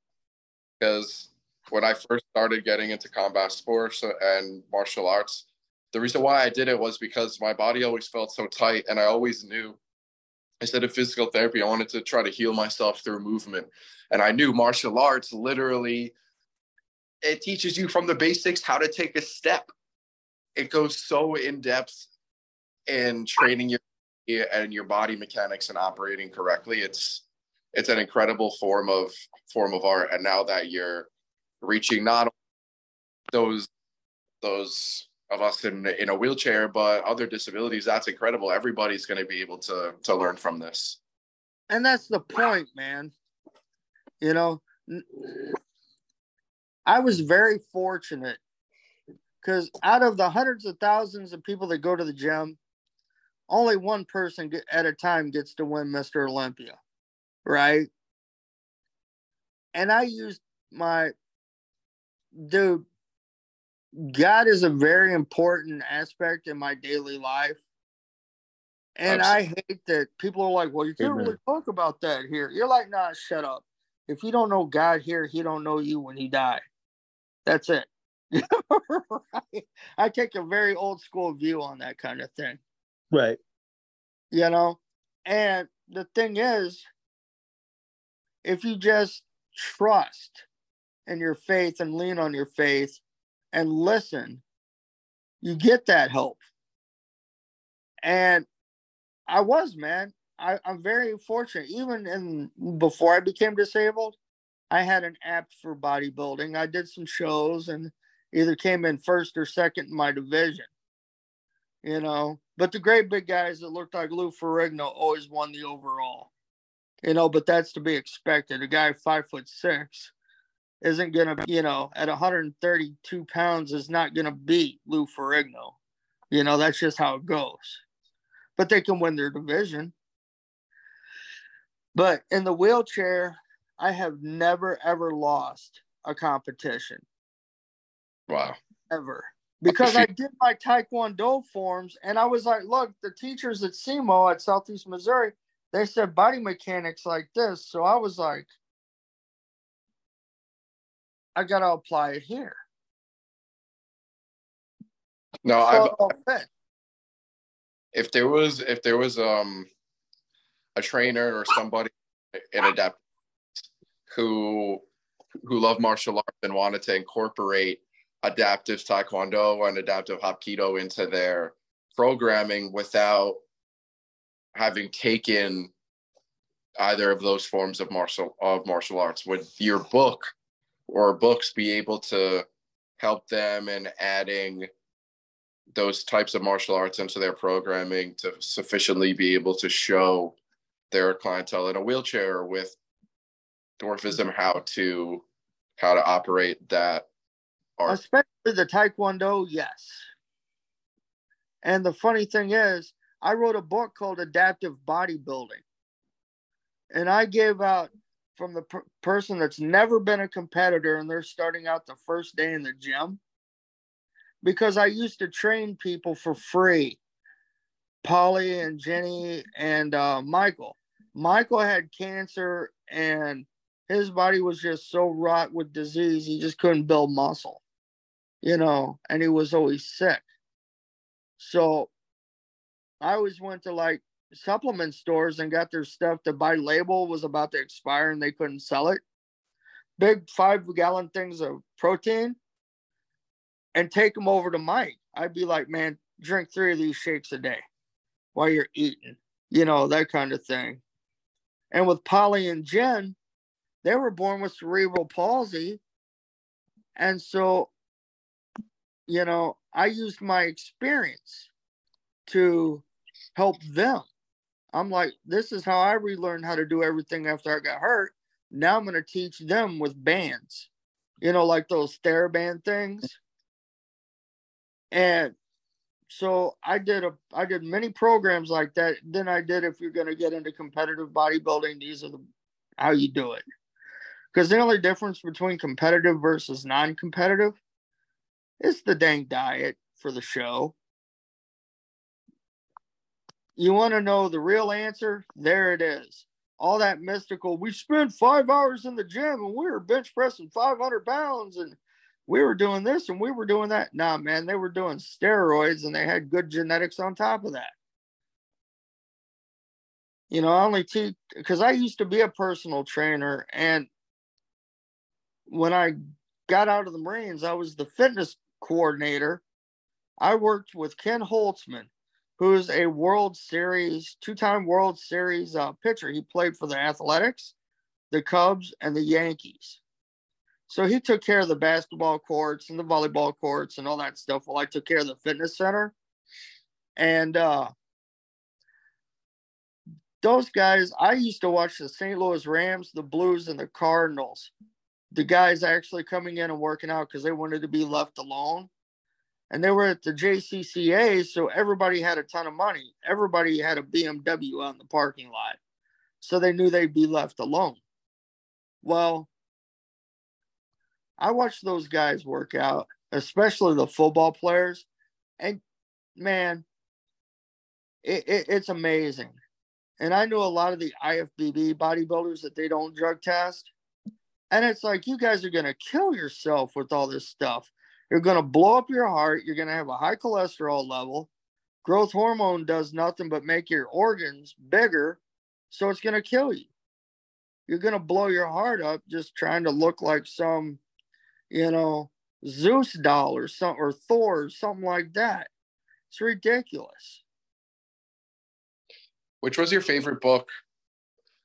because when I first started getting into combat sports and martial arts, the reason why I did it was because my body always felt so tight, and I always knew instead of physical therapy, I wanted to try to heal myself through movement. And I knew martial arts literally it teaches you from the basics how to take a step. It goes so in depth in training your and your body mechanics and operating correctly. It's it's an incredible form of form of art. And now that you're reaching not those those of us in in a wheelchair, but other disabilities. That's incredible. Everybody's going to be able to to learn from this. And that's the point, man. You know, I was very fortunate because out of the hundreds of thousands of people that go to the gym, only one person at a time gets to win Mr. Olympia, right? And I used my dude God is a very important aspect in my daily life. And Absolutely. I hate that people are like, well, you can't Amen. really talk about that here. You're like, nah, shut up. If you don't know God here, he don't know you when he die. That's it. (laughs) right? I take a very old school view on that kind of thing. Right. You know, and the thing is, if you just trust in your faith and lean on your faith, and listen, you get that help. And I was, man. I, I'm very fortunate. Even in before I became disabled, I had an app for bodybuilding. I did some shows and either came in first or second in my division. You know, but the great big guys that looked like Lou Ferrigno always won the overall. You know, but that's to be expected. A guy five foot six isn't to, you know, at 132 pounds is not to beat Lou Ferrigno. You know, that's just how it goes. But they can win their division. But in the wheelchair, I have never, ever lost a competition. Wow. Ever. Because I did my Taekwondo forms and I was like, look, the teachers at SEMO at Southeast Missouri, they said body mechanics like this. So I was like, I got to apply it here. No, I've, if there was if there was um a trainer or somebody in adapt who who loved martial arts and wanted to incorporate adaptive taekwondo and adaptive hapkido into their programming without having taken either of those forms of martial of martial arts. Would your book or books be able to help them in adding those types of martial arts into their programming to sufficiently be able to show their clientele in a wheelchair with dwarfism how to how to operate that art. especially the taekwondo yes and the funny thing is i wrote a book called adaptive bodybuilding and i gave out from the per- person that's never been a competitor and they're starting out the first day in the gym because I used to train people for free. Polly and Jenny and uh, Michael. Michael had cancer and his body was just so rot with disease, he just couldn't build muscle, you know, and he was always sick. So I always went to like supplement stores and got their stuff to buy label was about to expire and they couldn't sell it. Big five gallon things of protein and take them over to Mike. I'd be like, man, drink three of these shakes a day while you're eating, you know, that kind of thing. And with Polly and Jen, they were born with cerebral palsy. And so, you know, I used my experience to help them. I'm like, this is how I relearned how to do everything after I got hurt. Now I'm going to teach them with bands, you know, like those TheraBand things. And so I did a I did many programs like that. Then I did if you're going to get into competitive bodybuilding, these are the how you do it. Because the only difference between competitive versus non-competitive is the dang diet for the show. You want to know the real answer? There it is. All that mystical. We spent five hours in the gym and we were bench pressing 500 pounds and we were doing this and we were doing that. Nah, man, they were doing steroids and they had good genetics on top of that. You know, I only teach because I used to be a personal trainer. And when I got out of the Marines, I was the fitness coordinator. I worked with Ken Holtzman, who's a World Series, two time World Series uh, pitcher. He played for the Athletics, the Cubs, and the Yankees. So he took care of the basketball courts and the volleyball courts and all that stuff while I took care of the fitness center. And uh, those guys, I used to watch the St. Louis Rams, the Blues, and the Cardinals. The guys actually coming in and working out because they wanted to be left alone. And they were at the JCCA, so everybody had a ton of money. Everybody had a BMW on the parking lot. So they knew they'd be left alone. Well, I watched those guys work out, especially the football players, and man, it, it, it's amazing. And I know a lot of the IFBB bodybuilders that they don't drug test. And it's like, you guys are going to kill yourself with all this stuff. You're going to blow up your heart. You're going to have a high cholesterol level. Growth hormone does nothing but make your organs bigger. So it's going to kill you. You're going to blow your heart up just trying to look like some you know, Zeus doll or some or Thor or something like that. It's ridiculous. Which was your favorite book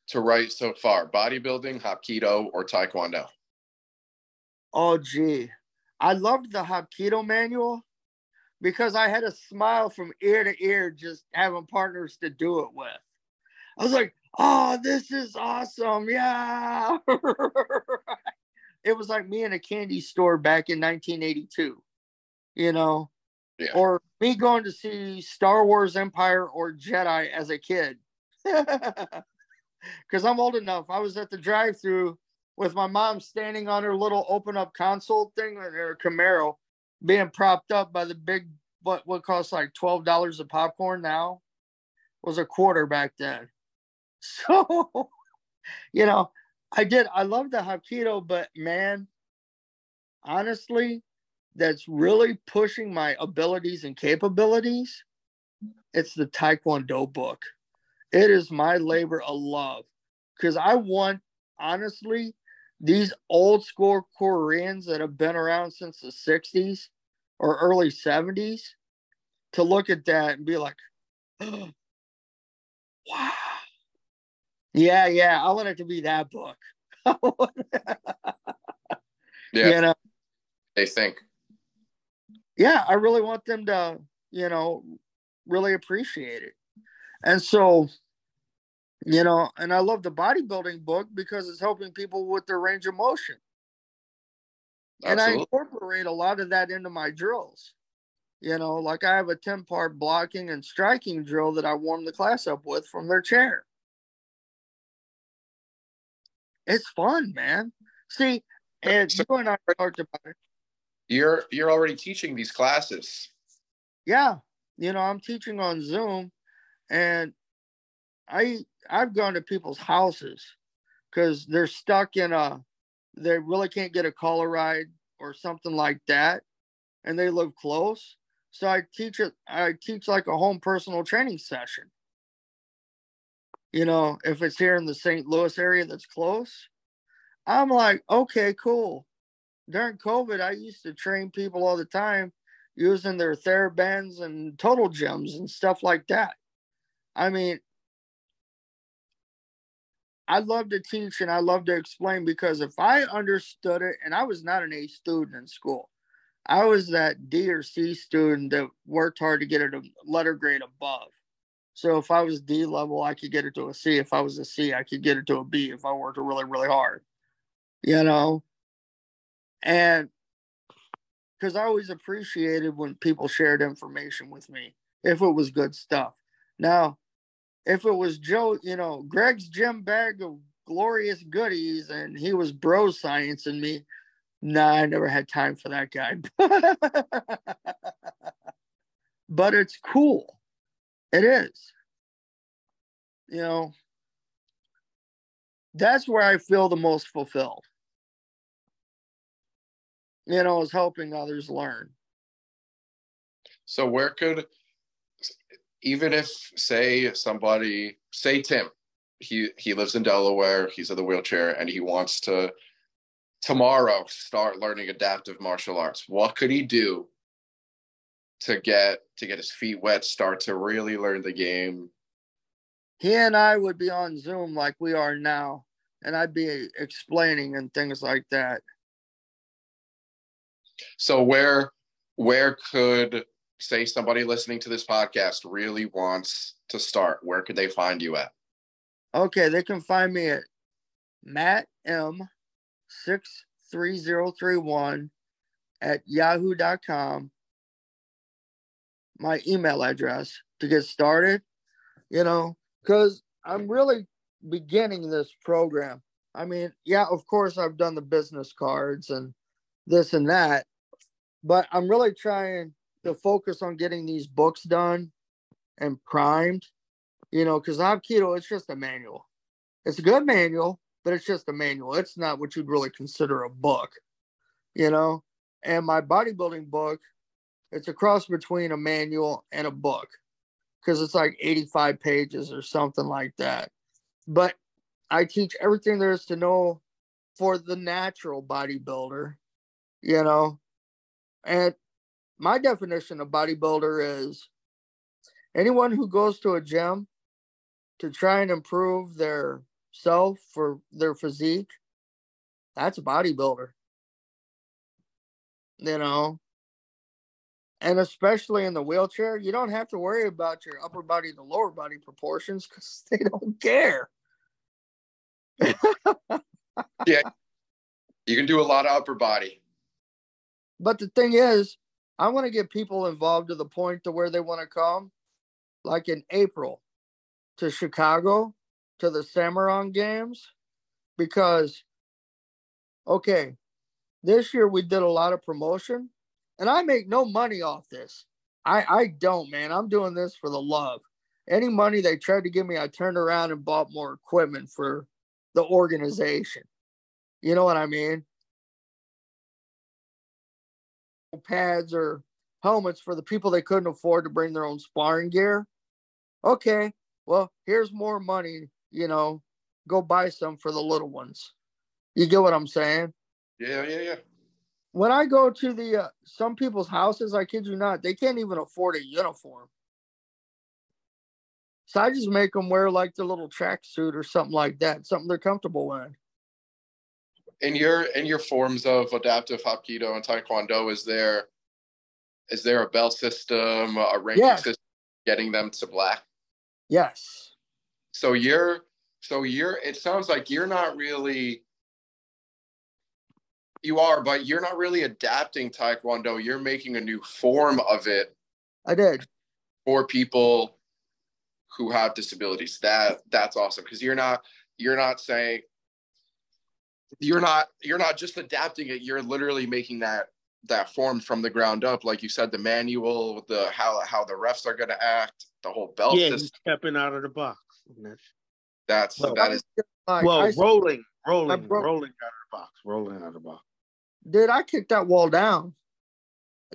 to write so far? Bodybuilding, Hapkido, or Taekwondo? Oh gee. I loved the Hapkido manual because I had a smile from ear to ear just having partners to do it with. I was like, oh, this is awesome. Yeah. (laughs) it was like me in a candy store back in 1982, you know, yeah. or me going to see Star Wars Empire or Jedi as a kid. (laughs) Because I'm old enough. I was at the drive through with my mom standing on her little open up console thing, in her Camaro, being propped up by the big, what, what costs like $12 of popcorn now was a quarter back then. (laughs) So, you know, I did. I love the Hapkido, but man, honestly, that's really pushing my abilities and capabilities. It's the Taekwondo book. It is my labor of love because I want, honestly, these old school Koreans that have been around since the 60s or early 70s to look at that and be like, oh, (gasps) wow yeah, yeah. I want it to be that book. (laughs) yeah. You know, they think. Yeah, I really want them to, you know, really appreciate it. And so, you know, and I love the bodybuilding book because it's helping people with their range of motion. Absolutely. And I incorporate a lot of that into my drills. You know, like I have a 10 part blocking and striking drill that I warm the class up with from their chair it's fun, man. See, and so, you and I talked about it. You're you're already teaching these classes. Yeah, you know, I'm teaching on Zoom, and I I've gone to people's houses because they're stuck in a they really can't get a car ride or something like that and they live close. So i teach it i teach like a home personal training session. You know if it's here in the st louis area that's close i'm like okay cool. During covid i used to train people all the time using their therabands and total gyms and stuff like that. I mean I love to teach and I love to explain because if I understood it, and I was not an A student in school, I was that D or C student that worked hard to get it a letter grade above. So if I was D level, I could get it to a C. If I was a C, I could get it to a B if I worked really, really hard. You know? And because I always appreciated when people shared information with me, if it was good stuff. Now, if it was Joe, you know, Greg's gym bag of glorious goodies and he was bro science and me, nah, I never had time for that guy. (laughs) but it's cool. It is. You know, that's where I feel the most fulfilled. You know, is helping others learn. So where could even if say somebody say Tim, he he lives in Delaware, he's in the wheelchair, and he wants to tomorrow start learning adaptive martial arts. What could he do to get to get his feet wet, start to really learn the game? He and I would be on Zoom like we are now, and I'd be explaining and things like that. So where where could say somebody listening to this podcast really wants to start, where could they find you at? Okay, they can find me at Matt M six three zero three one at yahoo.com. My email address to get started, you know, because I'm really beginning this program. I mean, yeah, of course, I've done the business cards and this and that, but I'm really trying to focus on getting these books done and primed, you know, because I have keto. it's just a manual. It's a good manual, but it's just a manual. It's not what you'd really consider a book, you know. And my bodybuilding book, it's a cross between a manual and a book because it's like 85 pages or something like that. But I teach everything there is to know for the natural bodybuilder, you know. And my definition of bodybuilder is anyone who goes to a gym to try and improve their self for their physique that's a bodybuilder. You know? And especially in the wheelchair you don't have to worry about your upper body and the lower body proportions because (laughs) they don't care. Yeah. You can do a lot of upper body. But the thing is I want to get people involved to the point to where they want to come, like in April, to Chicago to the Cimarron games, because okay, this year we did a lot of promotion, and I make no money off this. I I don't, man. I'm doing this for the love. Any money they tried to give me, I turned around and bought more equipment for the organization. You know what I mean? Pads or helmets for the people they couldn't afford to bring their own sparring gear. Okay, well, here's more money, you know, go buy some for the little ones. You get what I'm saying? Yeah, yeah, yeah. When I go to the uh, some people's houses, I kid you not, they can't even afford a uniform. So I just make them wear like the little tracksuit or something like that, something they're comfortable in in your in your forms of adaptive hapkido and taekwondo is there is there a bell system a ranking yes. system getting them to black? Yes. So you're so you're it sounds like you're not really you are but you're not really adapting taekwondo. You're making a new form of it i did. for people who have disabilities. That that's awesome. Because you're not you're not saying you're not you're not just adapting it you're literally making that that form from the ground up like you said the manual the how how the refs are going to act the whole belt yeah, system. stepping out of the box That's Well, that is Like, well, I, rolling, rolling, broke- rolling out of the box, rolling out of the box. dude, I kicked that wall down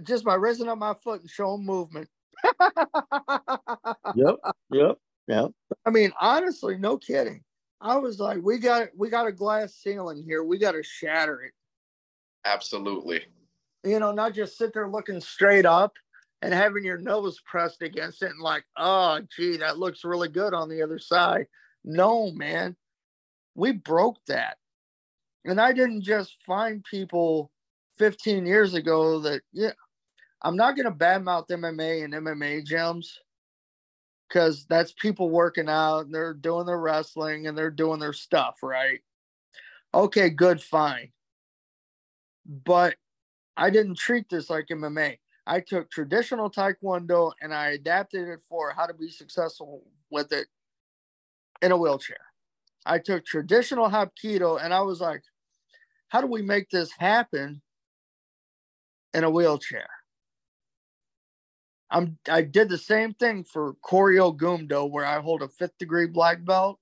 just by raising up my foot and showing movement. (laughs) Yep, yep, yep. I mean, honestly, no kidding. I was like, we got we got a glass ceiling here. We got to shatter it. absolutely. You know, not just sit there looking straight up and having your nose pressed against it and like, oh, gee, that looks really good on the other side. No, man, we broke that. And I didn't just find people 15 years ago that, yeah, I'm not going to badmouth MMA and MMA gyms because that's people working out and they're doing their wrestling and they're doing their stuff, right? Okay, good, fine. But I didn't treat this like MMA. I took traditional Taekwondo and I adapted it for how to be successful with it in a wheelchair. I took traditional Hapkido and I was like, how do we make this happen in a wheelchair? I'm I did the same thing for Koryo Gumdo where I hold a fifth degree black belt.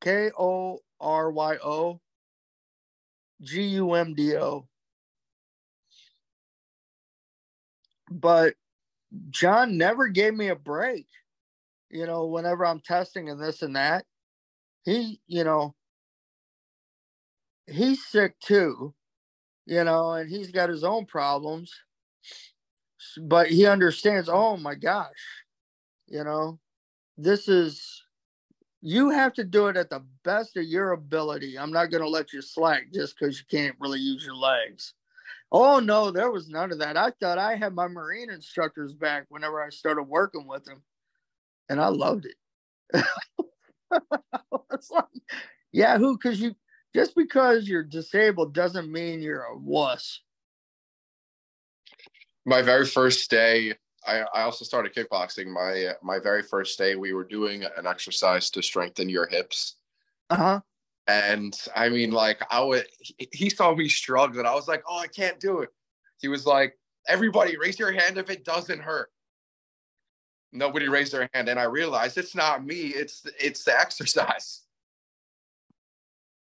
K O R Y O G U M D O. But John never gave me a break. You know, whenever I'm testing and this and that, he, you know, he's sick too, you know, and he's got his own problems. But he understands, oh my gosh, you know, this is, you have to do it at the best of your ability. I'm not going to let you slack just because you can't really use your legs. Oh no, there was none of that. I thought I had my Marine instructors back whenever I started working with them, and I loved it. (laughs) it's like, yeah, who? Because you just because you're disabled doesn't mean you're a wuss. My very first day, I, I also started kickboxing. My my very first day, we were doing an exercise to strengthen your hips. Uh huh. And I mean, like, I would, he- he saw me struggle, and I was like, oh, I can't do it. He was like, everybody raise your hand if it doesn't hurt. Nobody raised their hand. And I realized it's not me, it's it's the exercise.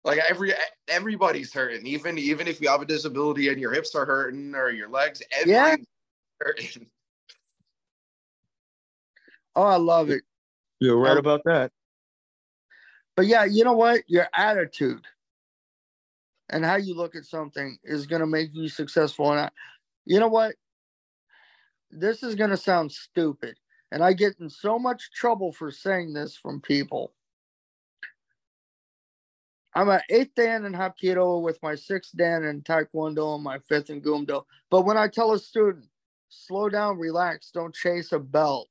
Like every everybody's hurting, even even if you have a disability and your hips are hurting or your legs, Yeah. hurting. (laughs) Oh, I love it. You're right Um, about that. But yeah, you know what? Your attitude and how you look at something is going to make you successful. And I, you know what? This is going to sound stupid. And I get in so much trouble for saying this from people. I'm an eighth dan in Hapkido with my sixth dan in Taekwondo and my fifth in Gumdo. But when I tell a student, slow down, relax, don't chase a belt,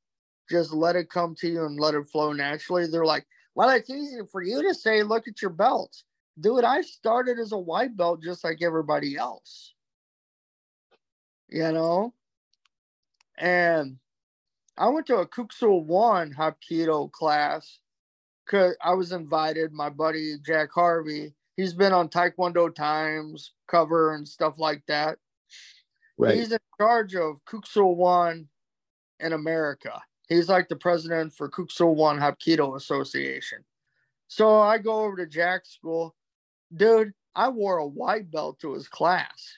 just let it come to you and let it flow naturally, they're like, well, it's easy for you to say, look at your belts. Dude, I started as a white belt just like everybody else. You know? And I went to a Kuk Sool Won Hapkido class because I was invited. My buddy Jack Harvey, he's been on Taekwondo Times cover and stuff like that. He's in charge of Kuk Sool Won in America. He's like the president for Kuk Sool Won Hapkido Association. So I go over to Jack's school. Dude, I wore a white belt to his class.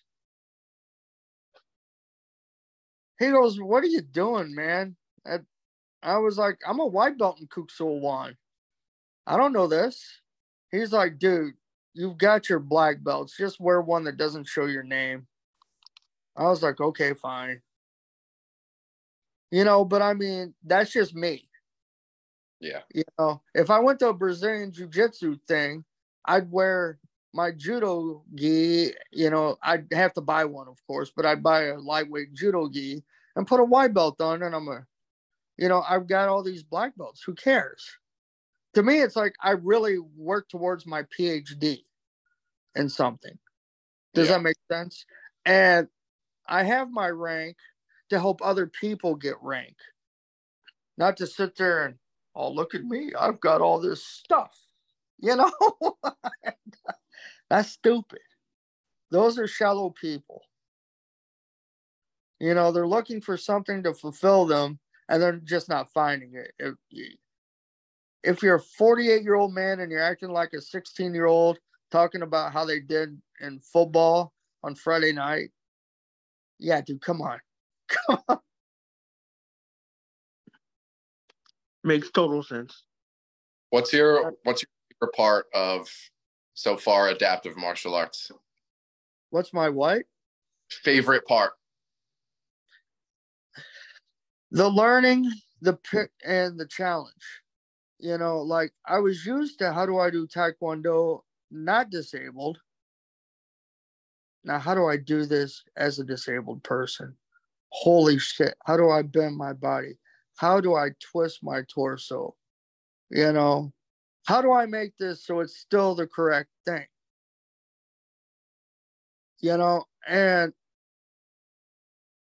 He goes, What are you doing, man? I, I was like, I'm a white belt in Kuk Sool Won. I don't know this. He's like, Dude, you've got your black belts. Just wear one that doesn't show your name. I was like, Okay, fine. You know, but I mean, that's just me. Yeah. You know, if I went to a Brazilian Jiu Jitsu thing, I'd wear my judo gi. You know, I'd have to buy one, of course, but I'd buy a lightweight judo gi and put a white belt on, and I'm a, you know, I've got all these black belts. Who cares? To me, it's like I really work towards my PhD in something. Does Yeah. that make sense? And I have my rank to help other people get rank, not to sit there and, oh, look at me. I've got all this stuff. You know, (laughs) that's stupid. Those are shallow people. You know, they're looking for something to fulfill them and they're just not finding it. It, if you're a 48 year old man and you're acting like a 16 year old talking about how they did in football on Friday night, yeah, dude, come on. (laughs) Come on. Makes total sense. What's your what's your favorite part of so far adaptive martial arts? What's my what? Favorite part? The learning, the pick, and the challenge. You know, like I was used to how do I do Taekwondo not disabled? Now, how do I do this as a disabled person? Holy shit. How do I bend my body? How do I twist my torso? You know, how do I make this so it's still the correct thing? You know, and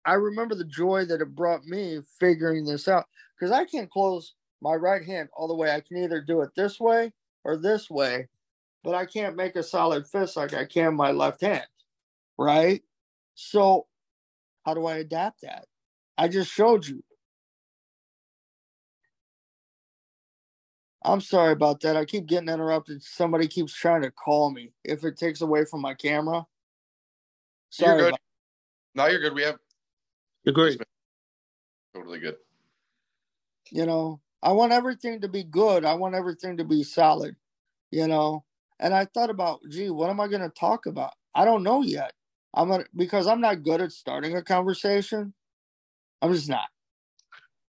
I remember the joy that it brought me figuring this out because I can't close my right hand all the way. I can either do it this way or this way, but I can't make a solid fist like I can my left hand. Right. So, how do I adapt that? I just showed you. I'm sorry about that. I keep getting interrupted. Somebody keeps trying to call me. If it takes away from my camera, Sorry. You're good. about- No, you're good. We have Agree. totally good. you know, I want everything to be good. I want everything to be solid, you know. And I thought about, gee, what am I going to talk about? I don't know yet. I'm gonna because I'm not good at starting a conversation. I'm just not.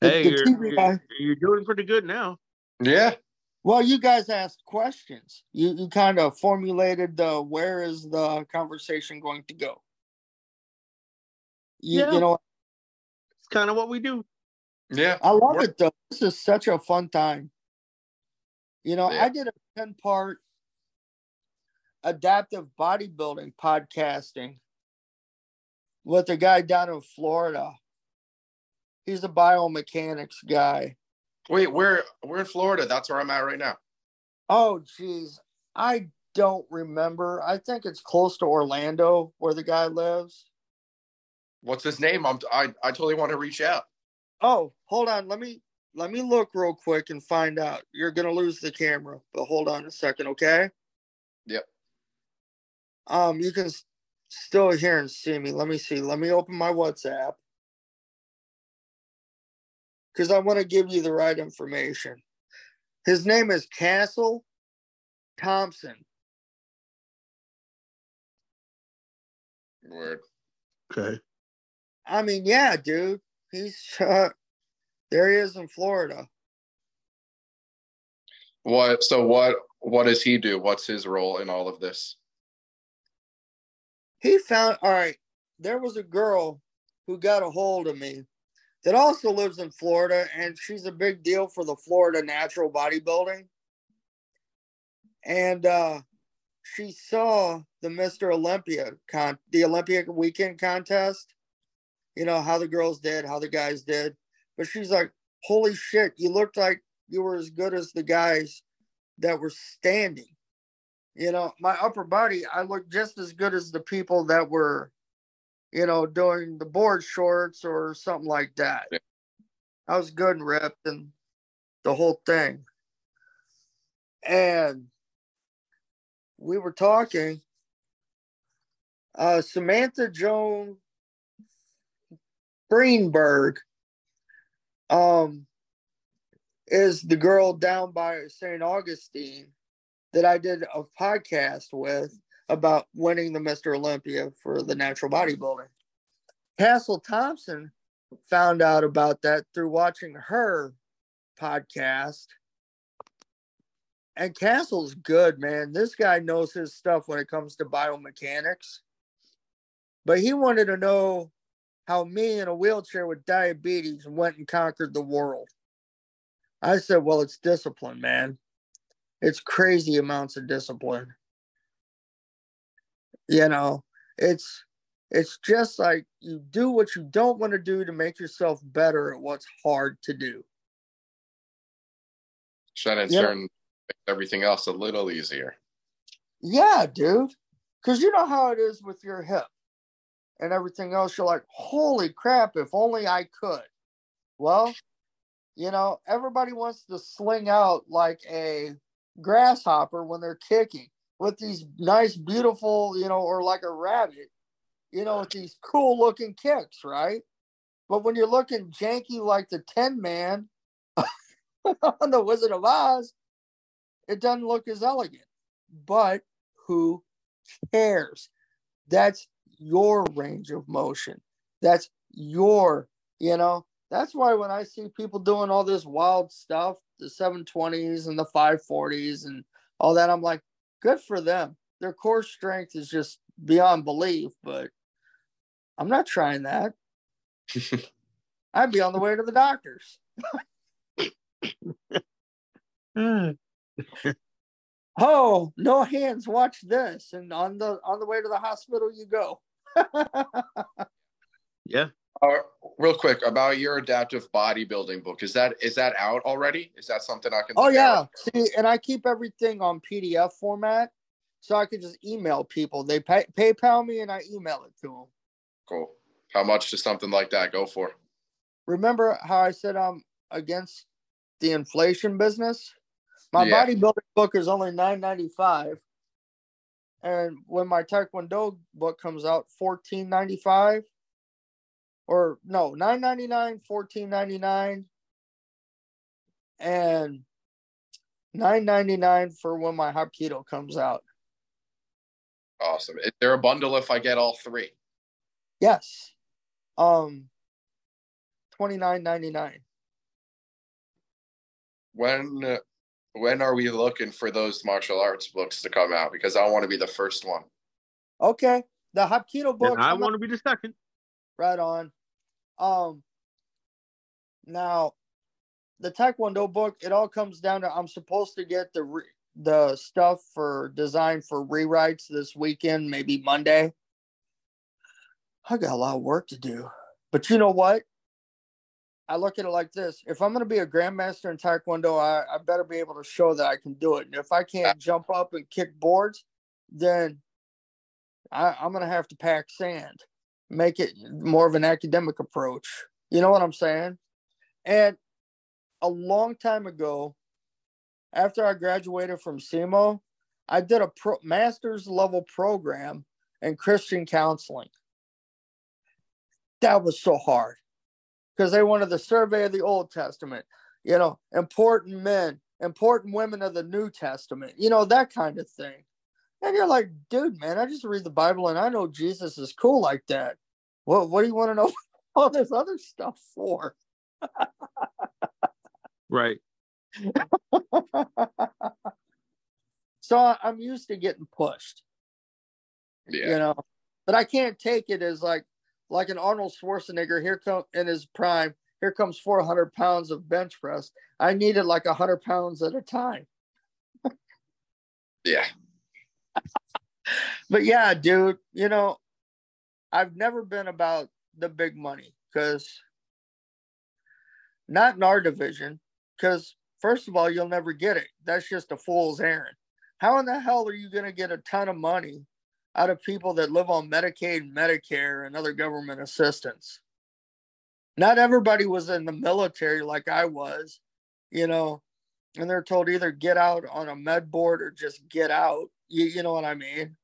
The- Hey, the you're, you're, guy- you're doing pretty good now. Yeah. Well, you guys asked questions. You you kind of formulated the where is the conversation going to go. You, Yeah. you know, It's kind of what we do. Yeah. I love it though. This is such a fun time. You know, Yeah. I did a 10 part adaptive bodybuilding podcasting with a guy down in Florida. He's a biomechanics guy. Wait, we're we're in Florida. That's where I'm at right now. Oh, geez. I don't remember. I think it's close to Orlando where the guy lives. What's his name? I'm I, I totally want to reach out. Oh, hold on. Let me let me look real quick and find out. You're gonna lose the camera, but hold on a second, okay? Yep. Um, you can s- still hear and see me. Let me see. Let me open my WhatsApp because I want to give you the right information. His name is Castle Thompson. Word. Okay. I mean, yeah, dude. He's uh, there. He is in Florida. What so what what does he do? What's his role in all of this? he found all right there was a girl who got a hold of me that also lives in florida and she's a big deal for the florida natural bodybuilding and uh she saw the mr olympia con the olympia weekend contest you know how the girls did how the guys did but she's like holy shit you looked like you were as good as the guys that were standing you know, my upper body, I look just as good as the people that were, you know, doing the board shorts or something like that. Yeah. I was good and ripped and the whole thing. And we were talking. Uh, Samantha Joan Greenberg um, is the girl down by St. Augustine that I did a podcast with about winning the Mr. Olympia for the natural bodybuilding. Castle Thompson found out about that through watching her podcast. And Castle's good, man. This guy knows his stuff when it comes to biomechanics. But he wanted to know how me in a wheelchair with diabetes went and conquered the world. I said, well, it's discipline, man. It's crazy amounts of discipline. You know it's it's just like you do what you don't want to do to make yourself better at what's hard to do. Shut in turn everything else a little easier. yeah dude. Because you know how it is with your hip and everything else you're like holy crap if only i could well You know, everybody wants to sling out like a grasshopper when they're kicking with these nice, beautiful, you know, or like a rabbit, you know, with these cool looking kicks, right? But when you're looking janky like the Tin Man (laughs) on the Wizard of Oz, it doesn't look as elegant. But who cares? That's your range of motion. That's your, you know, that's why when I see people doing all this wild stuff, the 720s and the 540s and all that, I'm like, good for them. Their core strength is just beyond belief, but I'm not trying that. (laughs) I'd be on the way to the doctors. (laughs) oh, no hands, watch this. And on the on the way to the hospital you go. Yeah. Uh, real quick about your adaptive bodybuilding book. Is that is that out already? Is that something I can Oh yeah. See, and I keep everything on PDF format so I can just email people. They pay, PayPal me and I email it to them. Cool. How much does something like that go for? Remember how I said I'm against the inflation business? My yeah. bodybuilding book is only nine ninety five, and when my Taekwondo book comes out, fourteen ninety five, or no, nine ninety nine, fourteen ninety nine, and nine ninety nine for when my Hapkido comes out. Awesome. Is there a bundle if I get all three? Yes. Um, twenty nine ninety nine. When when are we looking for those martial arts books to come out? Because I want to be the first one. Okay, the Hapkido book. I want to be the second. Right on. Um. Now, the Taekwondo book. It all comes down to I'm supposed to get the re- the stuff for design for rewrites this weekend, maybe Monday. I got a lot of work to do, but you know what? I look at it like this: if I'm going to be a grandmaster in Taekwondo, I, I better be able to show that I can do it. And if I can't jump up and kick boards, then I, I'm going to have to pack sand, make it more of an academic approach. You know what I'm saying? And a long time ago, after I graduated from SEMO, I did a pro, master's level program in Christian counseling. That was so hard because they wanted the survey of the Old Testament, you know, important men, important women of the New Testament, you know, that kind of thing. And you're like, dude, man, I just read the Bible and I know Jesus is cool like that. What what do you want to know (laughs) all this other stuff for? right. (laughs) so I'm used to getting pushed. Yeah. You know, but I can't take it as like like an Arnold Schwarzenegger here come in his prime. Here comes 400 pounds of bench press. I needed like 100 pounds at a time. yeah. (laughs) but yeah, dude, you know, I've never been about the big money because not in our division, because first of all, you'll never get it. That's just a fool's errand. How in the hell are you going to get a ton of money out of people that live on Medicaid, Medicare, and other government assistance. Not everybody was in the military like I was, you know, and they're told either get out on a med board or just get out. You, you know what I mean?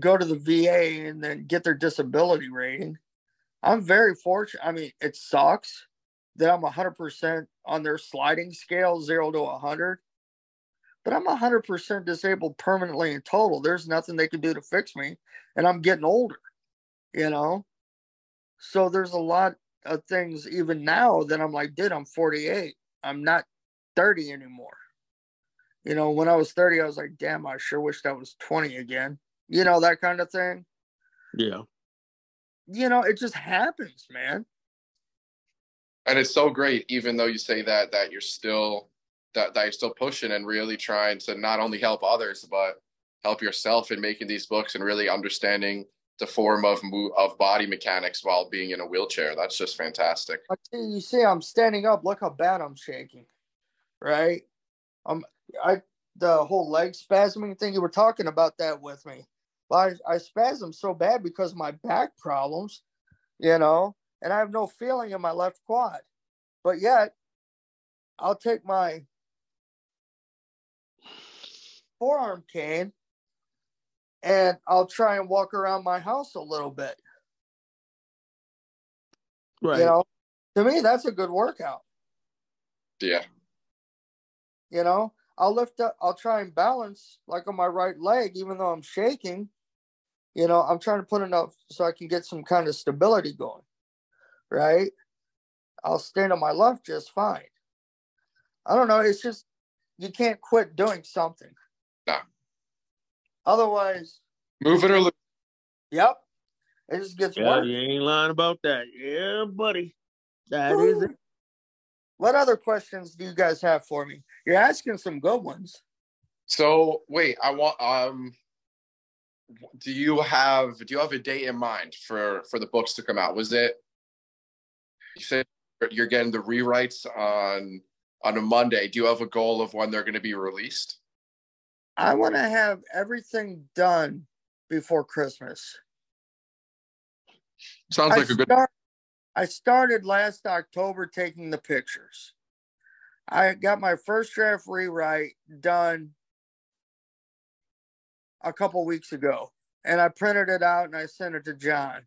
Go to the VA and then get their disability rating. I'm very fortunate. I mean, it sucks that I'm 100% on their sliding scale, zero to 100 but I'm 100% disabled permanently in total. There's nothing they can do to fix me. And I'm getting older, you know? So there's a lot of things even now that I'm like, dude, I'm 48. I'm not 30 anymore. You know, when I was 30, I was like, damn, I sure wish I was 20 again. You know, that kind of thing. Yeah. You know, it just happens, man. And it's so great, even though you say that, that you're still that, that you're still pushing and really trying to not only help others but help yourself in making these books and really understanding the form of of body mechanics while being in a wheelchair. That's just fantastic. You see, I'm standing up. Look how bad I'm shaking. Right? Um, I the whole leg spasming thing. You were talking about that with me. I I spasm so bad because my back problems, you know, and I have no feeling in my left quad. But yet, I'll take my forearm cane and I'll try and walk around my house a little bit. Right. You know, to me, that's a good workout. Yeah. You know, I'll lift up, I'll try and balance like on my right leg, even though I'm shaking. You know, I'm trying to put enough so I can get some kind of stability going. Right. I'll stand on my left just fine. I don't know. It's just, you can't quit doing something. No. Otherwise, Move it or lose. yep, it just gets Yeah, worse. you ain't lying about that. Yeah, buddy. That is it. What other questions do you guys have for me? You're asking some good ones. So wait, I want um do you have do you have a date in mind for for the books to come out? Was it you said you're getting the rewrites on on a Monday. Do you have a goal of when they're going to be released? I want to have everything done before Christmas. Sounds I like a good start- I started last October taking the pictures. I got my first draft rewrite done a couple weeks ago, and I printed it out and I sent it to John.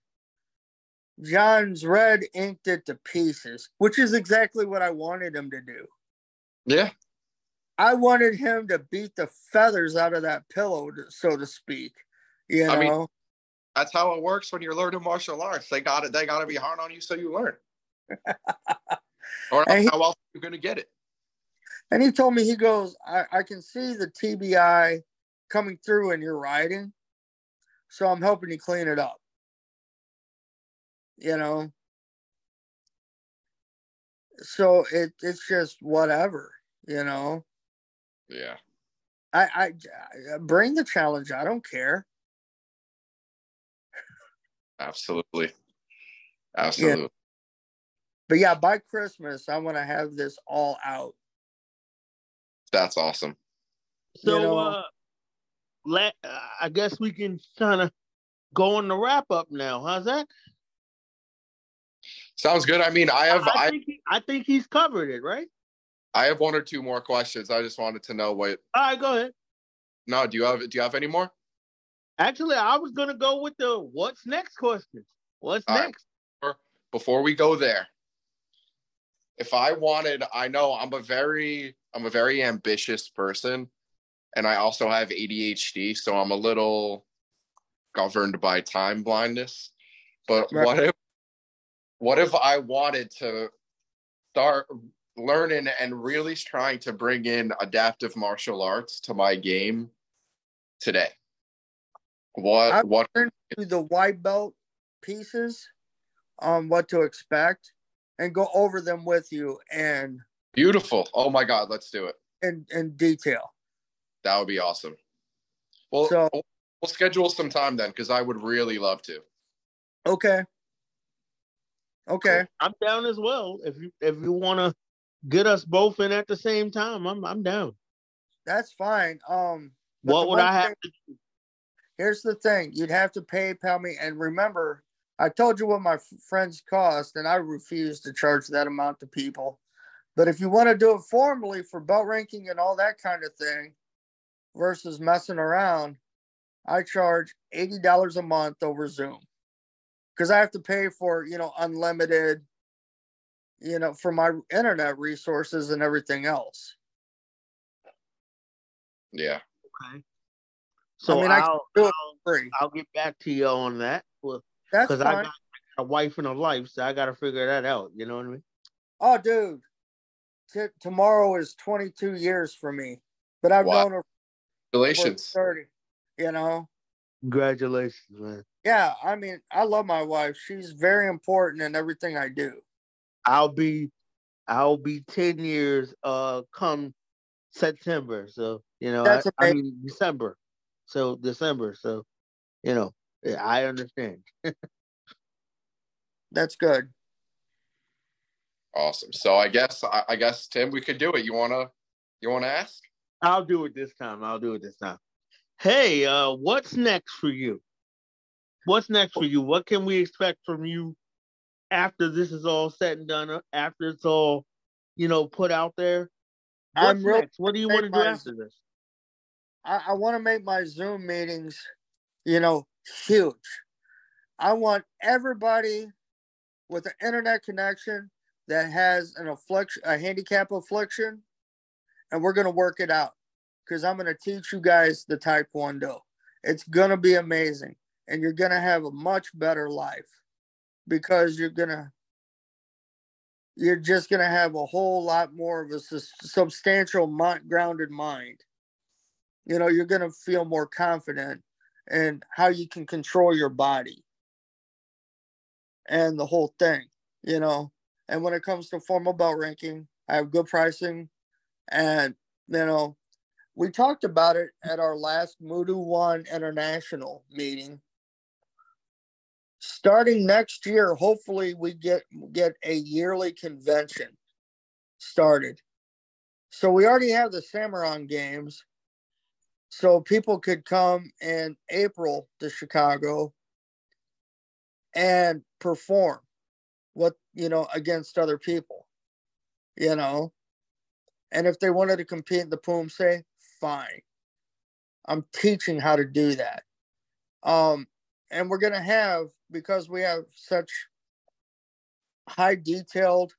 John's red inked it to pieces, which is exactly what I wanted him to do. Yeah. I wanted him to beat the feathers out of that pillow, so to speak. You know, I mean- That's how it works when you're learning martial arts. They got it. They got to be hard on you so you learn. (laughs) or And he- how else are you going to get it? and he told me he goes, I, I can see the TBI coming through in your writing, so I'm helping you clean it up. You know, so it it's just whatever. You know, Yeah. I I, I bring the challenge. I don't care. Absolutely. Absolutely. But yeah, by Christmas, I want to have this all out. That's awesome. So, You know- uh, let, uh, I guess we can kind of go on the wrap up now. How's that? Sounds good. I mean, I have I, I, think he, I think he's covered it, right? I have one or two more questions. I just wanted to know what All right, go ahead. No, do you have do you have any more? Actually, I was gonna go with the what's next question. What's All right. next? before we go there if i wanted i know i'm a very i'm a very ambitious person and i also have adhd so i'm a little governed by time blindness but Right. what if what if i wanted to start learning and really trying to bring in adaptive martial arts to my game today what I- what Do the white belt pieces on what to expect and go over them with you and beautiful oh my god let's do it in, in detail. That would be awesome. Well, So- we'll, we'll schedule some time then because I would really love to. Okay. Okay. I'm down as well. If you if you want to get us both in at the same time, I'm I'm down. That's fine. Um What would I have thing- to do? here's the thing you'd have to PayPal me and remember I told you what my friends cost and I refuse to charge that amount to people. But if you want to do it formally for belt ranking and all that kind of thing versus messing around, I charge $80 a month over Zoom. Cuz I have to pay for, you know, unlimited you know, for my internet resources and everything else. Yeah. Okay. So I mean, I can I'll, do it I'll Free. I'll get back to you on that That's because I got a wife and a life, so I got to figure that out. You know what I mean? Oh, dude. T- tomorrow is 22 years for me, but I've Wow. known her for Congratulations. 30. You know? Congratulations, man. Yeah, I mean, I love my wife. She's very important in everything I do. I'll be I'll be ten years uh come September. So you know That's I, I mean December. So December. So you know I understand. (laughs) That's good. Awesome. So I guess I, I guess Tim, we could do it. You wanna you wanna ask? I'll do it this time. I'll do it this time. Hey, uh, what's next for you? What's next for you? What can we expect from you after this is all said and done? uh, After it's all you know, put out there. I'm real- next? What do you want to do my- after this? I, I want to make my Zoom meetings, you know, huge. I want everybody with an internet connection that has an affliction, a handicap affliction, and we're gonna work it out because I'm gonna teach you guys the Taekwondo. It's gonna be amazing, and you're gonna have a much better life because you're gonna you're just gonna have a whole lot more of a substantial grounded mind you know you're to feel more confident in how you can control your body and the whole thing you know and when it comes to formal belt ranking i have good pricing and you know we talked about it at our last Mudu One International meeting. Starting next year, hopefully we get get a yearly convention started. So we already have the Cimarron Games, so people could come in April to Chicago and perform what you know against other people you know? And if they wanted to compete in the Poomsae, fine. I'm teaching how to do that. Um and we're going to have because we have such high detailed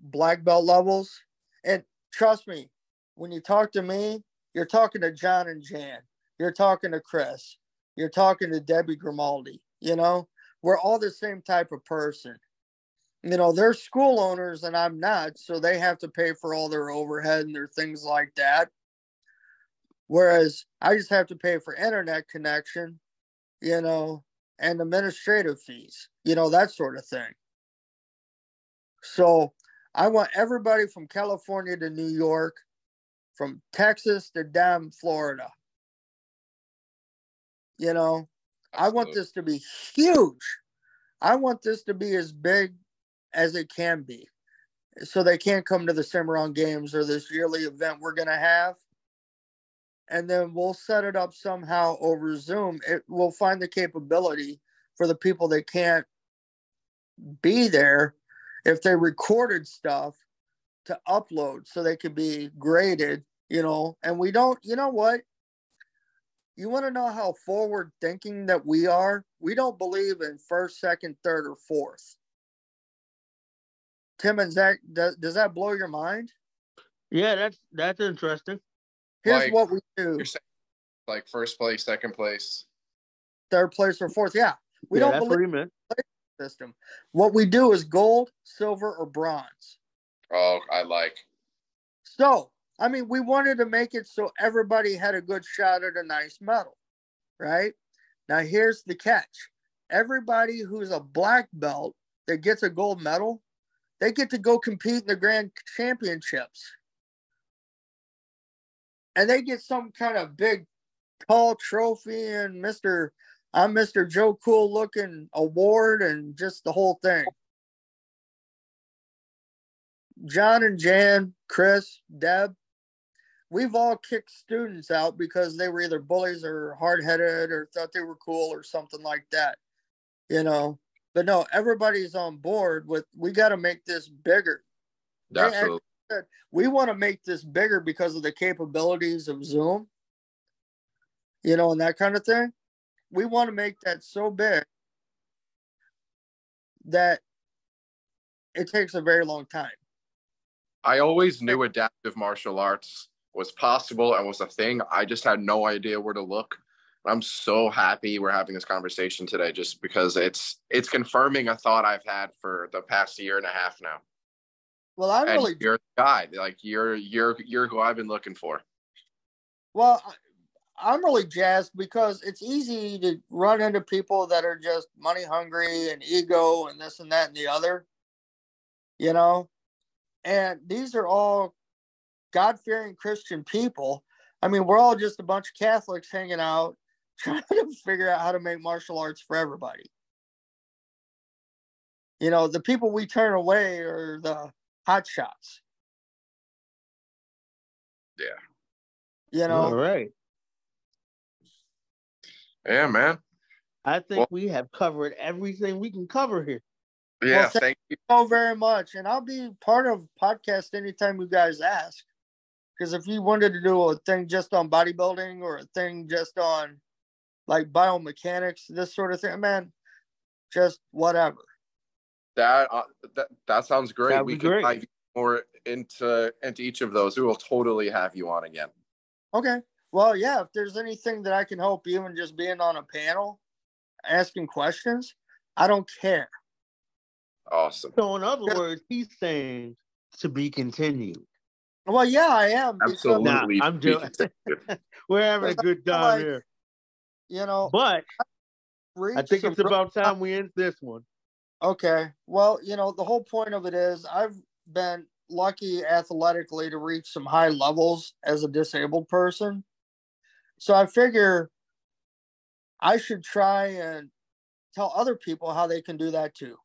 black belt levels and trust me when you talk to me you're talking to John and Jan. You're talking to Chris. You're talking to Debbie Grimaldi. You know, we're all the same type of person. You know, they're school owners and I'm not, so they have to pay for all their overhead and their things like that. Whereas I just have to pay for internet connection, you know, and administrative fees, you know, that sort of thing. So I want everybody from California to New York from Texas to damn Florida. You know, I want this to be huge. I want this to be as big as it can be. So they can't come to the Cimarron Games or this yearly event we're going to have. And then we'll set it up somehow over Zoom. It will find the capability for the people that can't be there if they recorded stuff to upload so they could be graded, you know. And we don't, you know what? You want to know how forward thinking that we are? We don't believe in first, second, third, or fourth. Tim and Zach, does, does that blow your mind? Yeah, that's that's interesting. Here's Like, what we do You're saying like first place, second place. third place or fourth. Yeah. We yeah, don't believe what in the system. What we do is gold, silver, or bronze. Oh, I like. So, I mean, we wanted to make it so everybody had a good shot at a nice medal, right? Now, here's the catch everybody who's a black belt that gets a gold medal, they get to go compete in the grand championships. And they get some kind of big, tall trophy and Mr. I'm Mr. Joe Cool looking award and just the whole thing. John and Jan, Chris, Deb, we've all kicked students out because they were either bullies or hard headed or thought they were cool or something like that, you know. But no, everybody's on board with we got to make this bigger. They Absolutely. We want to make this bigger because of the capabilities of Zoom, you know, and that kind of thing. We want to make that so big that it takes a very long time. I always knew adaptive martial arts was possible and was a thing. I just had no idea where to look. I'm so happy we're having this conversation today just because it's it's confirming a thought I've had for the past year and a half now. Well, I'm And really you're the guy. Like you're you're you're who I've been looking for. Well, I'm really jazzed because it's easy to run into people that are just money hungry and ego and this and that and the other, you know? And these are all God fearing Christian people. I mean, we're all just a bunch of Catholics hanging out (laughs) trying to figure out how to make martial arts for everybody. You know, the people we turn away are the hot shots. Yeah. You know, All right. Yeah, man. I think Well- we have covered everything we can cover here. Yeah, Well, thank you. so very much. And I'll be part of podcast anytime you guys ask. Because if you wanted to do a thing just on bodybuilding or a thing just on like biomechanics, this sort of thing, man, just whatever. That uh, that that sounds great. That'd we be can great. dive more into into each of those. We will totally have you on again. Okay. Well, yeah, if there's anything that I can help, even just being on a panel, asking questions, I don't care. Awesome. So in other words, he's saying to be continued. Well, yeah, I am. Absolutely. Nah, I'm joking. (laughs) We're having a good time like- here. You know, But reach I think it's about time we end this one. Okay. Well, you know, the whole point of it is I've been lucky athletically to reach some high levels as a disabled person. So I figure I should try and tell other people how they can do that too.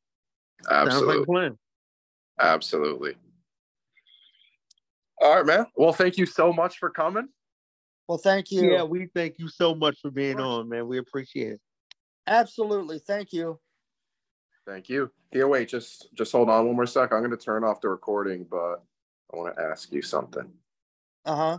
Sounds like Absolutely. Absolutely. All right, man. Well, thank you so much for coming. Well, thank you. Yeah, we thank you so much for being on, man. We appreciate it. Absolutely. Thank you. Thank you. Here, wait, just just hold on one more sec. I'm going to turn off the recording, but I want to ask you something. Uh huh.